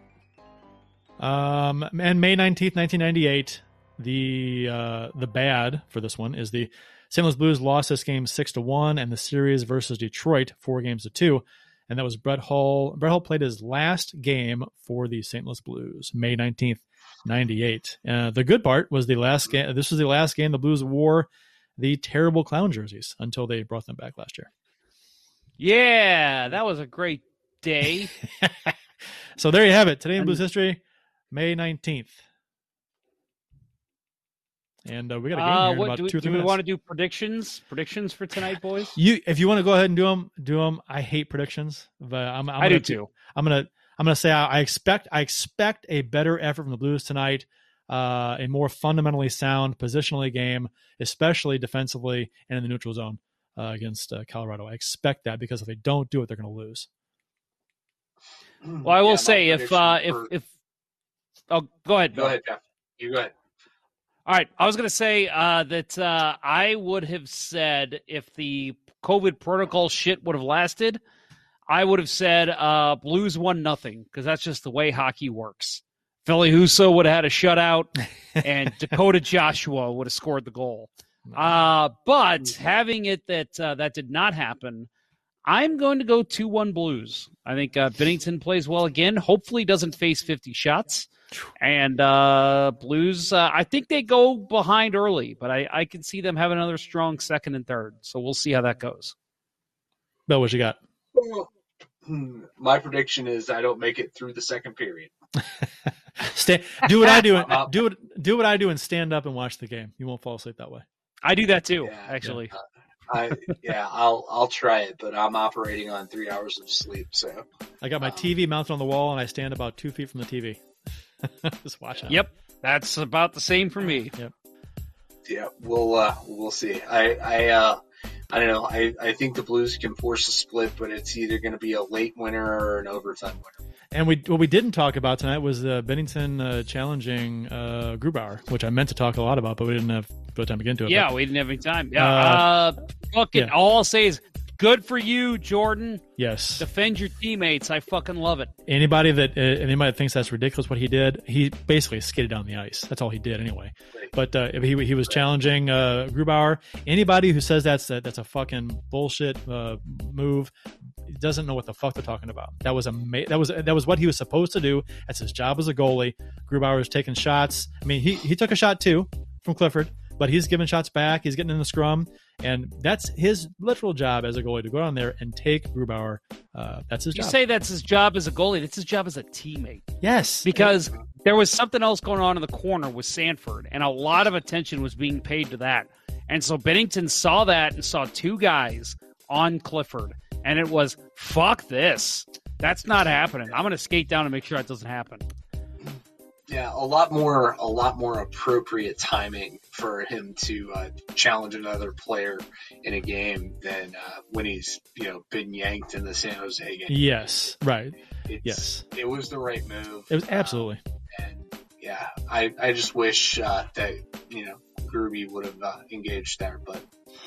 *laughs* um, and May nineteenth, nineteen ninety eight. The uh, the bad for this one is the St. Louis Blues lost this game six to one, and the series versus Detroit four games to two, and that was Brett Hull. Brett Hull played his last game for the St. Louis Blues, May nineteenth, ninety eight. Uh, the good part was the last game. This was the last game the Blues wore the terrible clown jerseys until they brought them back last year. Yeah, that was a great day. *laughs* So there you have it. Today in Blues history, May nineteenth. And uh, we got a game Uh, here in what about do we, two or do three we want to do? Predictions? Predictions for tonight, boys? You, if you want to go ahead and do them, do them. I hate predictions, but I'm. I'm I do gonna, too. I'm gonna. I'm gonna say I, I expect. I expect a better effort from the Blues tonight. Uh, a more fundamentally sound positionally game, especially defensively and in the neutral zone uh, against uh, Colorado. I expect that because if they don't do it, they're going to lose. *clears throat* Well, I will Yeah, say if uh, if for- if oh, go ahead. Go ahead, Jeff. You go ahead. All right, I was going to say uh, that uh, I would have said if the COVID protocol shit would have lasted, I would have said uh, Blues won nothing because that's just the way hockey works. Ville Husso would have had a shutout, and *laughs* Dakota Joshua would have scored the goal. Uh, but having it that uh, that did not happen, I'm going to go two one Blues. I think uh, Binnington plays well again. Hopefully, doesn't face 50 shots. And uh, Blues, uh, I think they go behind early, but I, I can see them have another strong second and third. So we'll see how that goes. Bill, what you got? Hmm, My prediction is I don't make it through the second period. *laughs* Stay, do what I do. I'm *laughs* do what do what I do and stand up and watch the game. You won't fall asleep that way. I do that too, Yeah, actually. I yeah, I'll I'll try it, but I'm operating on three hours of sleep, so I got my TV mounted on the wall and I stand about two feet from the TV. *laughs* Just watching. it. Yep, that's about the same for me. Yep. Yeah, we'll uh, we'll see. I I uh, I don't know. I, I think the Blues can force a split, but it's either going to be a late winner or an overtime winner. And we what we didn't talk about tonight was uh, Binnington uh, challenging uh, Grubauer, which I meant to talk a lot about, but we didn't have the time to get into it. Yeah, we didn't have any time. Yeah, Uh, uh, fucking. yeah. All I'll say is, good for you, Jordan. Yes. Defend your teammates. I fucking love it. Anybody that uh, anybody that thinks that's ridiculous what he did, he basically skidded down the ice. That's all he did anyway. But uh, he he was challenging uh, Grubauer. Anybody who says that's a, that's a fucking bullshit uh, move doesn't know what the fuck they're talking about. That was ama- that was that was what he was supposed to do. That's his job as a goalie. Grubauer was taking shots. I mean, he he took a shot too from Clifford, but he's giving shots back. He's getting in the scrum, and that's his literal job as a goalie to go down there and take Grubauer. Uh, that's his You job. say that's his job as a goalie. That's his job as a teammate. yes, because there was something else going on in the corner with Sanford, and a lot of attention was being paid to that. And so Binnington saw that and saw two guys on Clifford, and it was fuck this. That's not happening. I'm going to skate down and make sure that doesn't happen. Yeah, a lot more, a lot more appropriate timing for him to uh, challenge another player in a game than uh, when he's, you know, been yanked in the San Jose game. Yes, right. It's, yes. it was the right move. It was absolutely. and yeah, I, I just wish uh, that you know Groovy would have uh, engaged there, but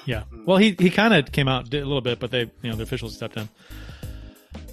Yeah. Well, he he kind of came out a little bit, but they you know the officials stepped in.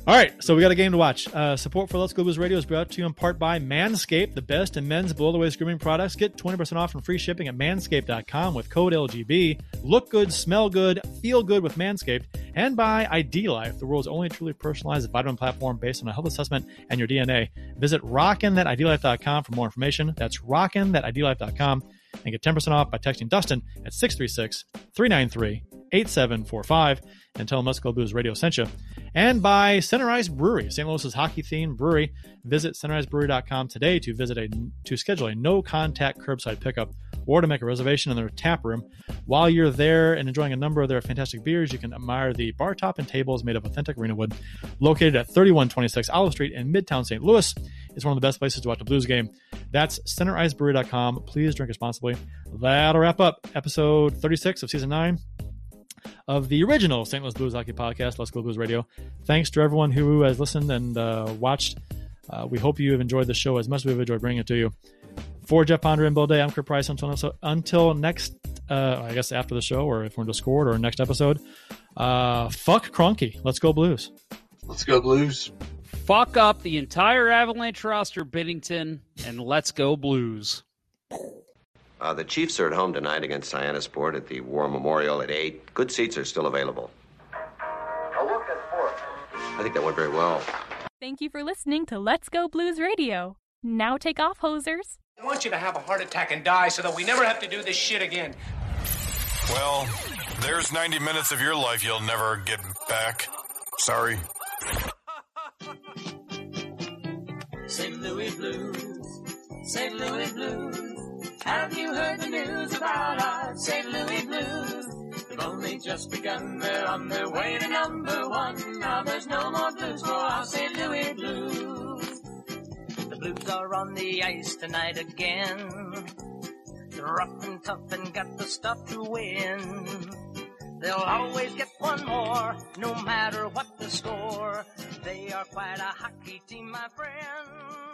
All right, so we got a game to watch. Uh, support for Let's Go Blues Radio is brought to you in part by Manscaped, the best in men's below the waist grooming products. Get 20% off and free shipping at manscaped.com with code LGB. Look good, smell good, feel good with Manscaped. And by ID Life, the world's only truly personalized vitamin platform based on a health assessment and your DNA. Visit rockinthatidlife.com for more information. That's rockinthatidlife.com and get 10% off by texting Dustin at 636 393 8745 and tell them Blues Radio sent you. And by Center Ice Brewery, St. Louis's hockey themed brewery. Visit centericebrewery.com today to visit a to schedule a no contact curbside pickup or to make a reservation in their tap room. While you're there and enjoying a number of their fantastic beers, you can admire the bar top and tables made of authentic arena wood. Located at 3126 Olive Street in Midtown St. Louis, it's one of the best places to watch a Blues game. That's centericebrewery.com. Please drink responsibly. That'll wrap up episode 36 of season 9 of the original St. Louis Blues Hockey Podcast, Let's Go Blues Radio. Thanks to everyone who has listened and uh, watched. Uh, we hope you have enjoyed the show as much as we've enjoyed bringing it to you. For Jeff Ponder and Bill Day, I'm Kurt Price. Until, until next, uh, I guess after the show, or if we're in Discord or next episode, uh, fuck Kroenke. Let's go Blues. let's go Blues. Fuck up the entire Avalanche roster, Binnington, and let's go Blues. Uh, the Chiefs are at home tonight against Sport at the War Memorial at 8. Good seats are still available. A look at fourth. I think that went very well. Thank you for listening to Let's Go Blues Radio. Now take off, hosers. I want you to have a heart attack and die so that we never have to do this shit again. Well, there's 90 minutes of your life you'll never get back. Sorry. *laughs* St. Louis Blues, St. Louis Blues. Have you heard the news about our St. Louis Blues? They've only just begun, they're on their way to number one. Now there's no more blues for our St. Louis Blues. Blues are on the ice tonight again. They're rough and tough and got the stuff to win. They'll always get one more, no matter what the score. They are quite a hockey team, my friend.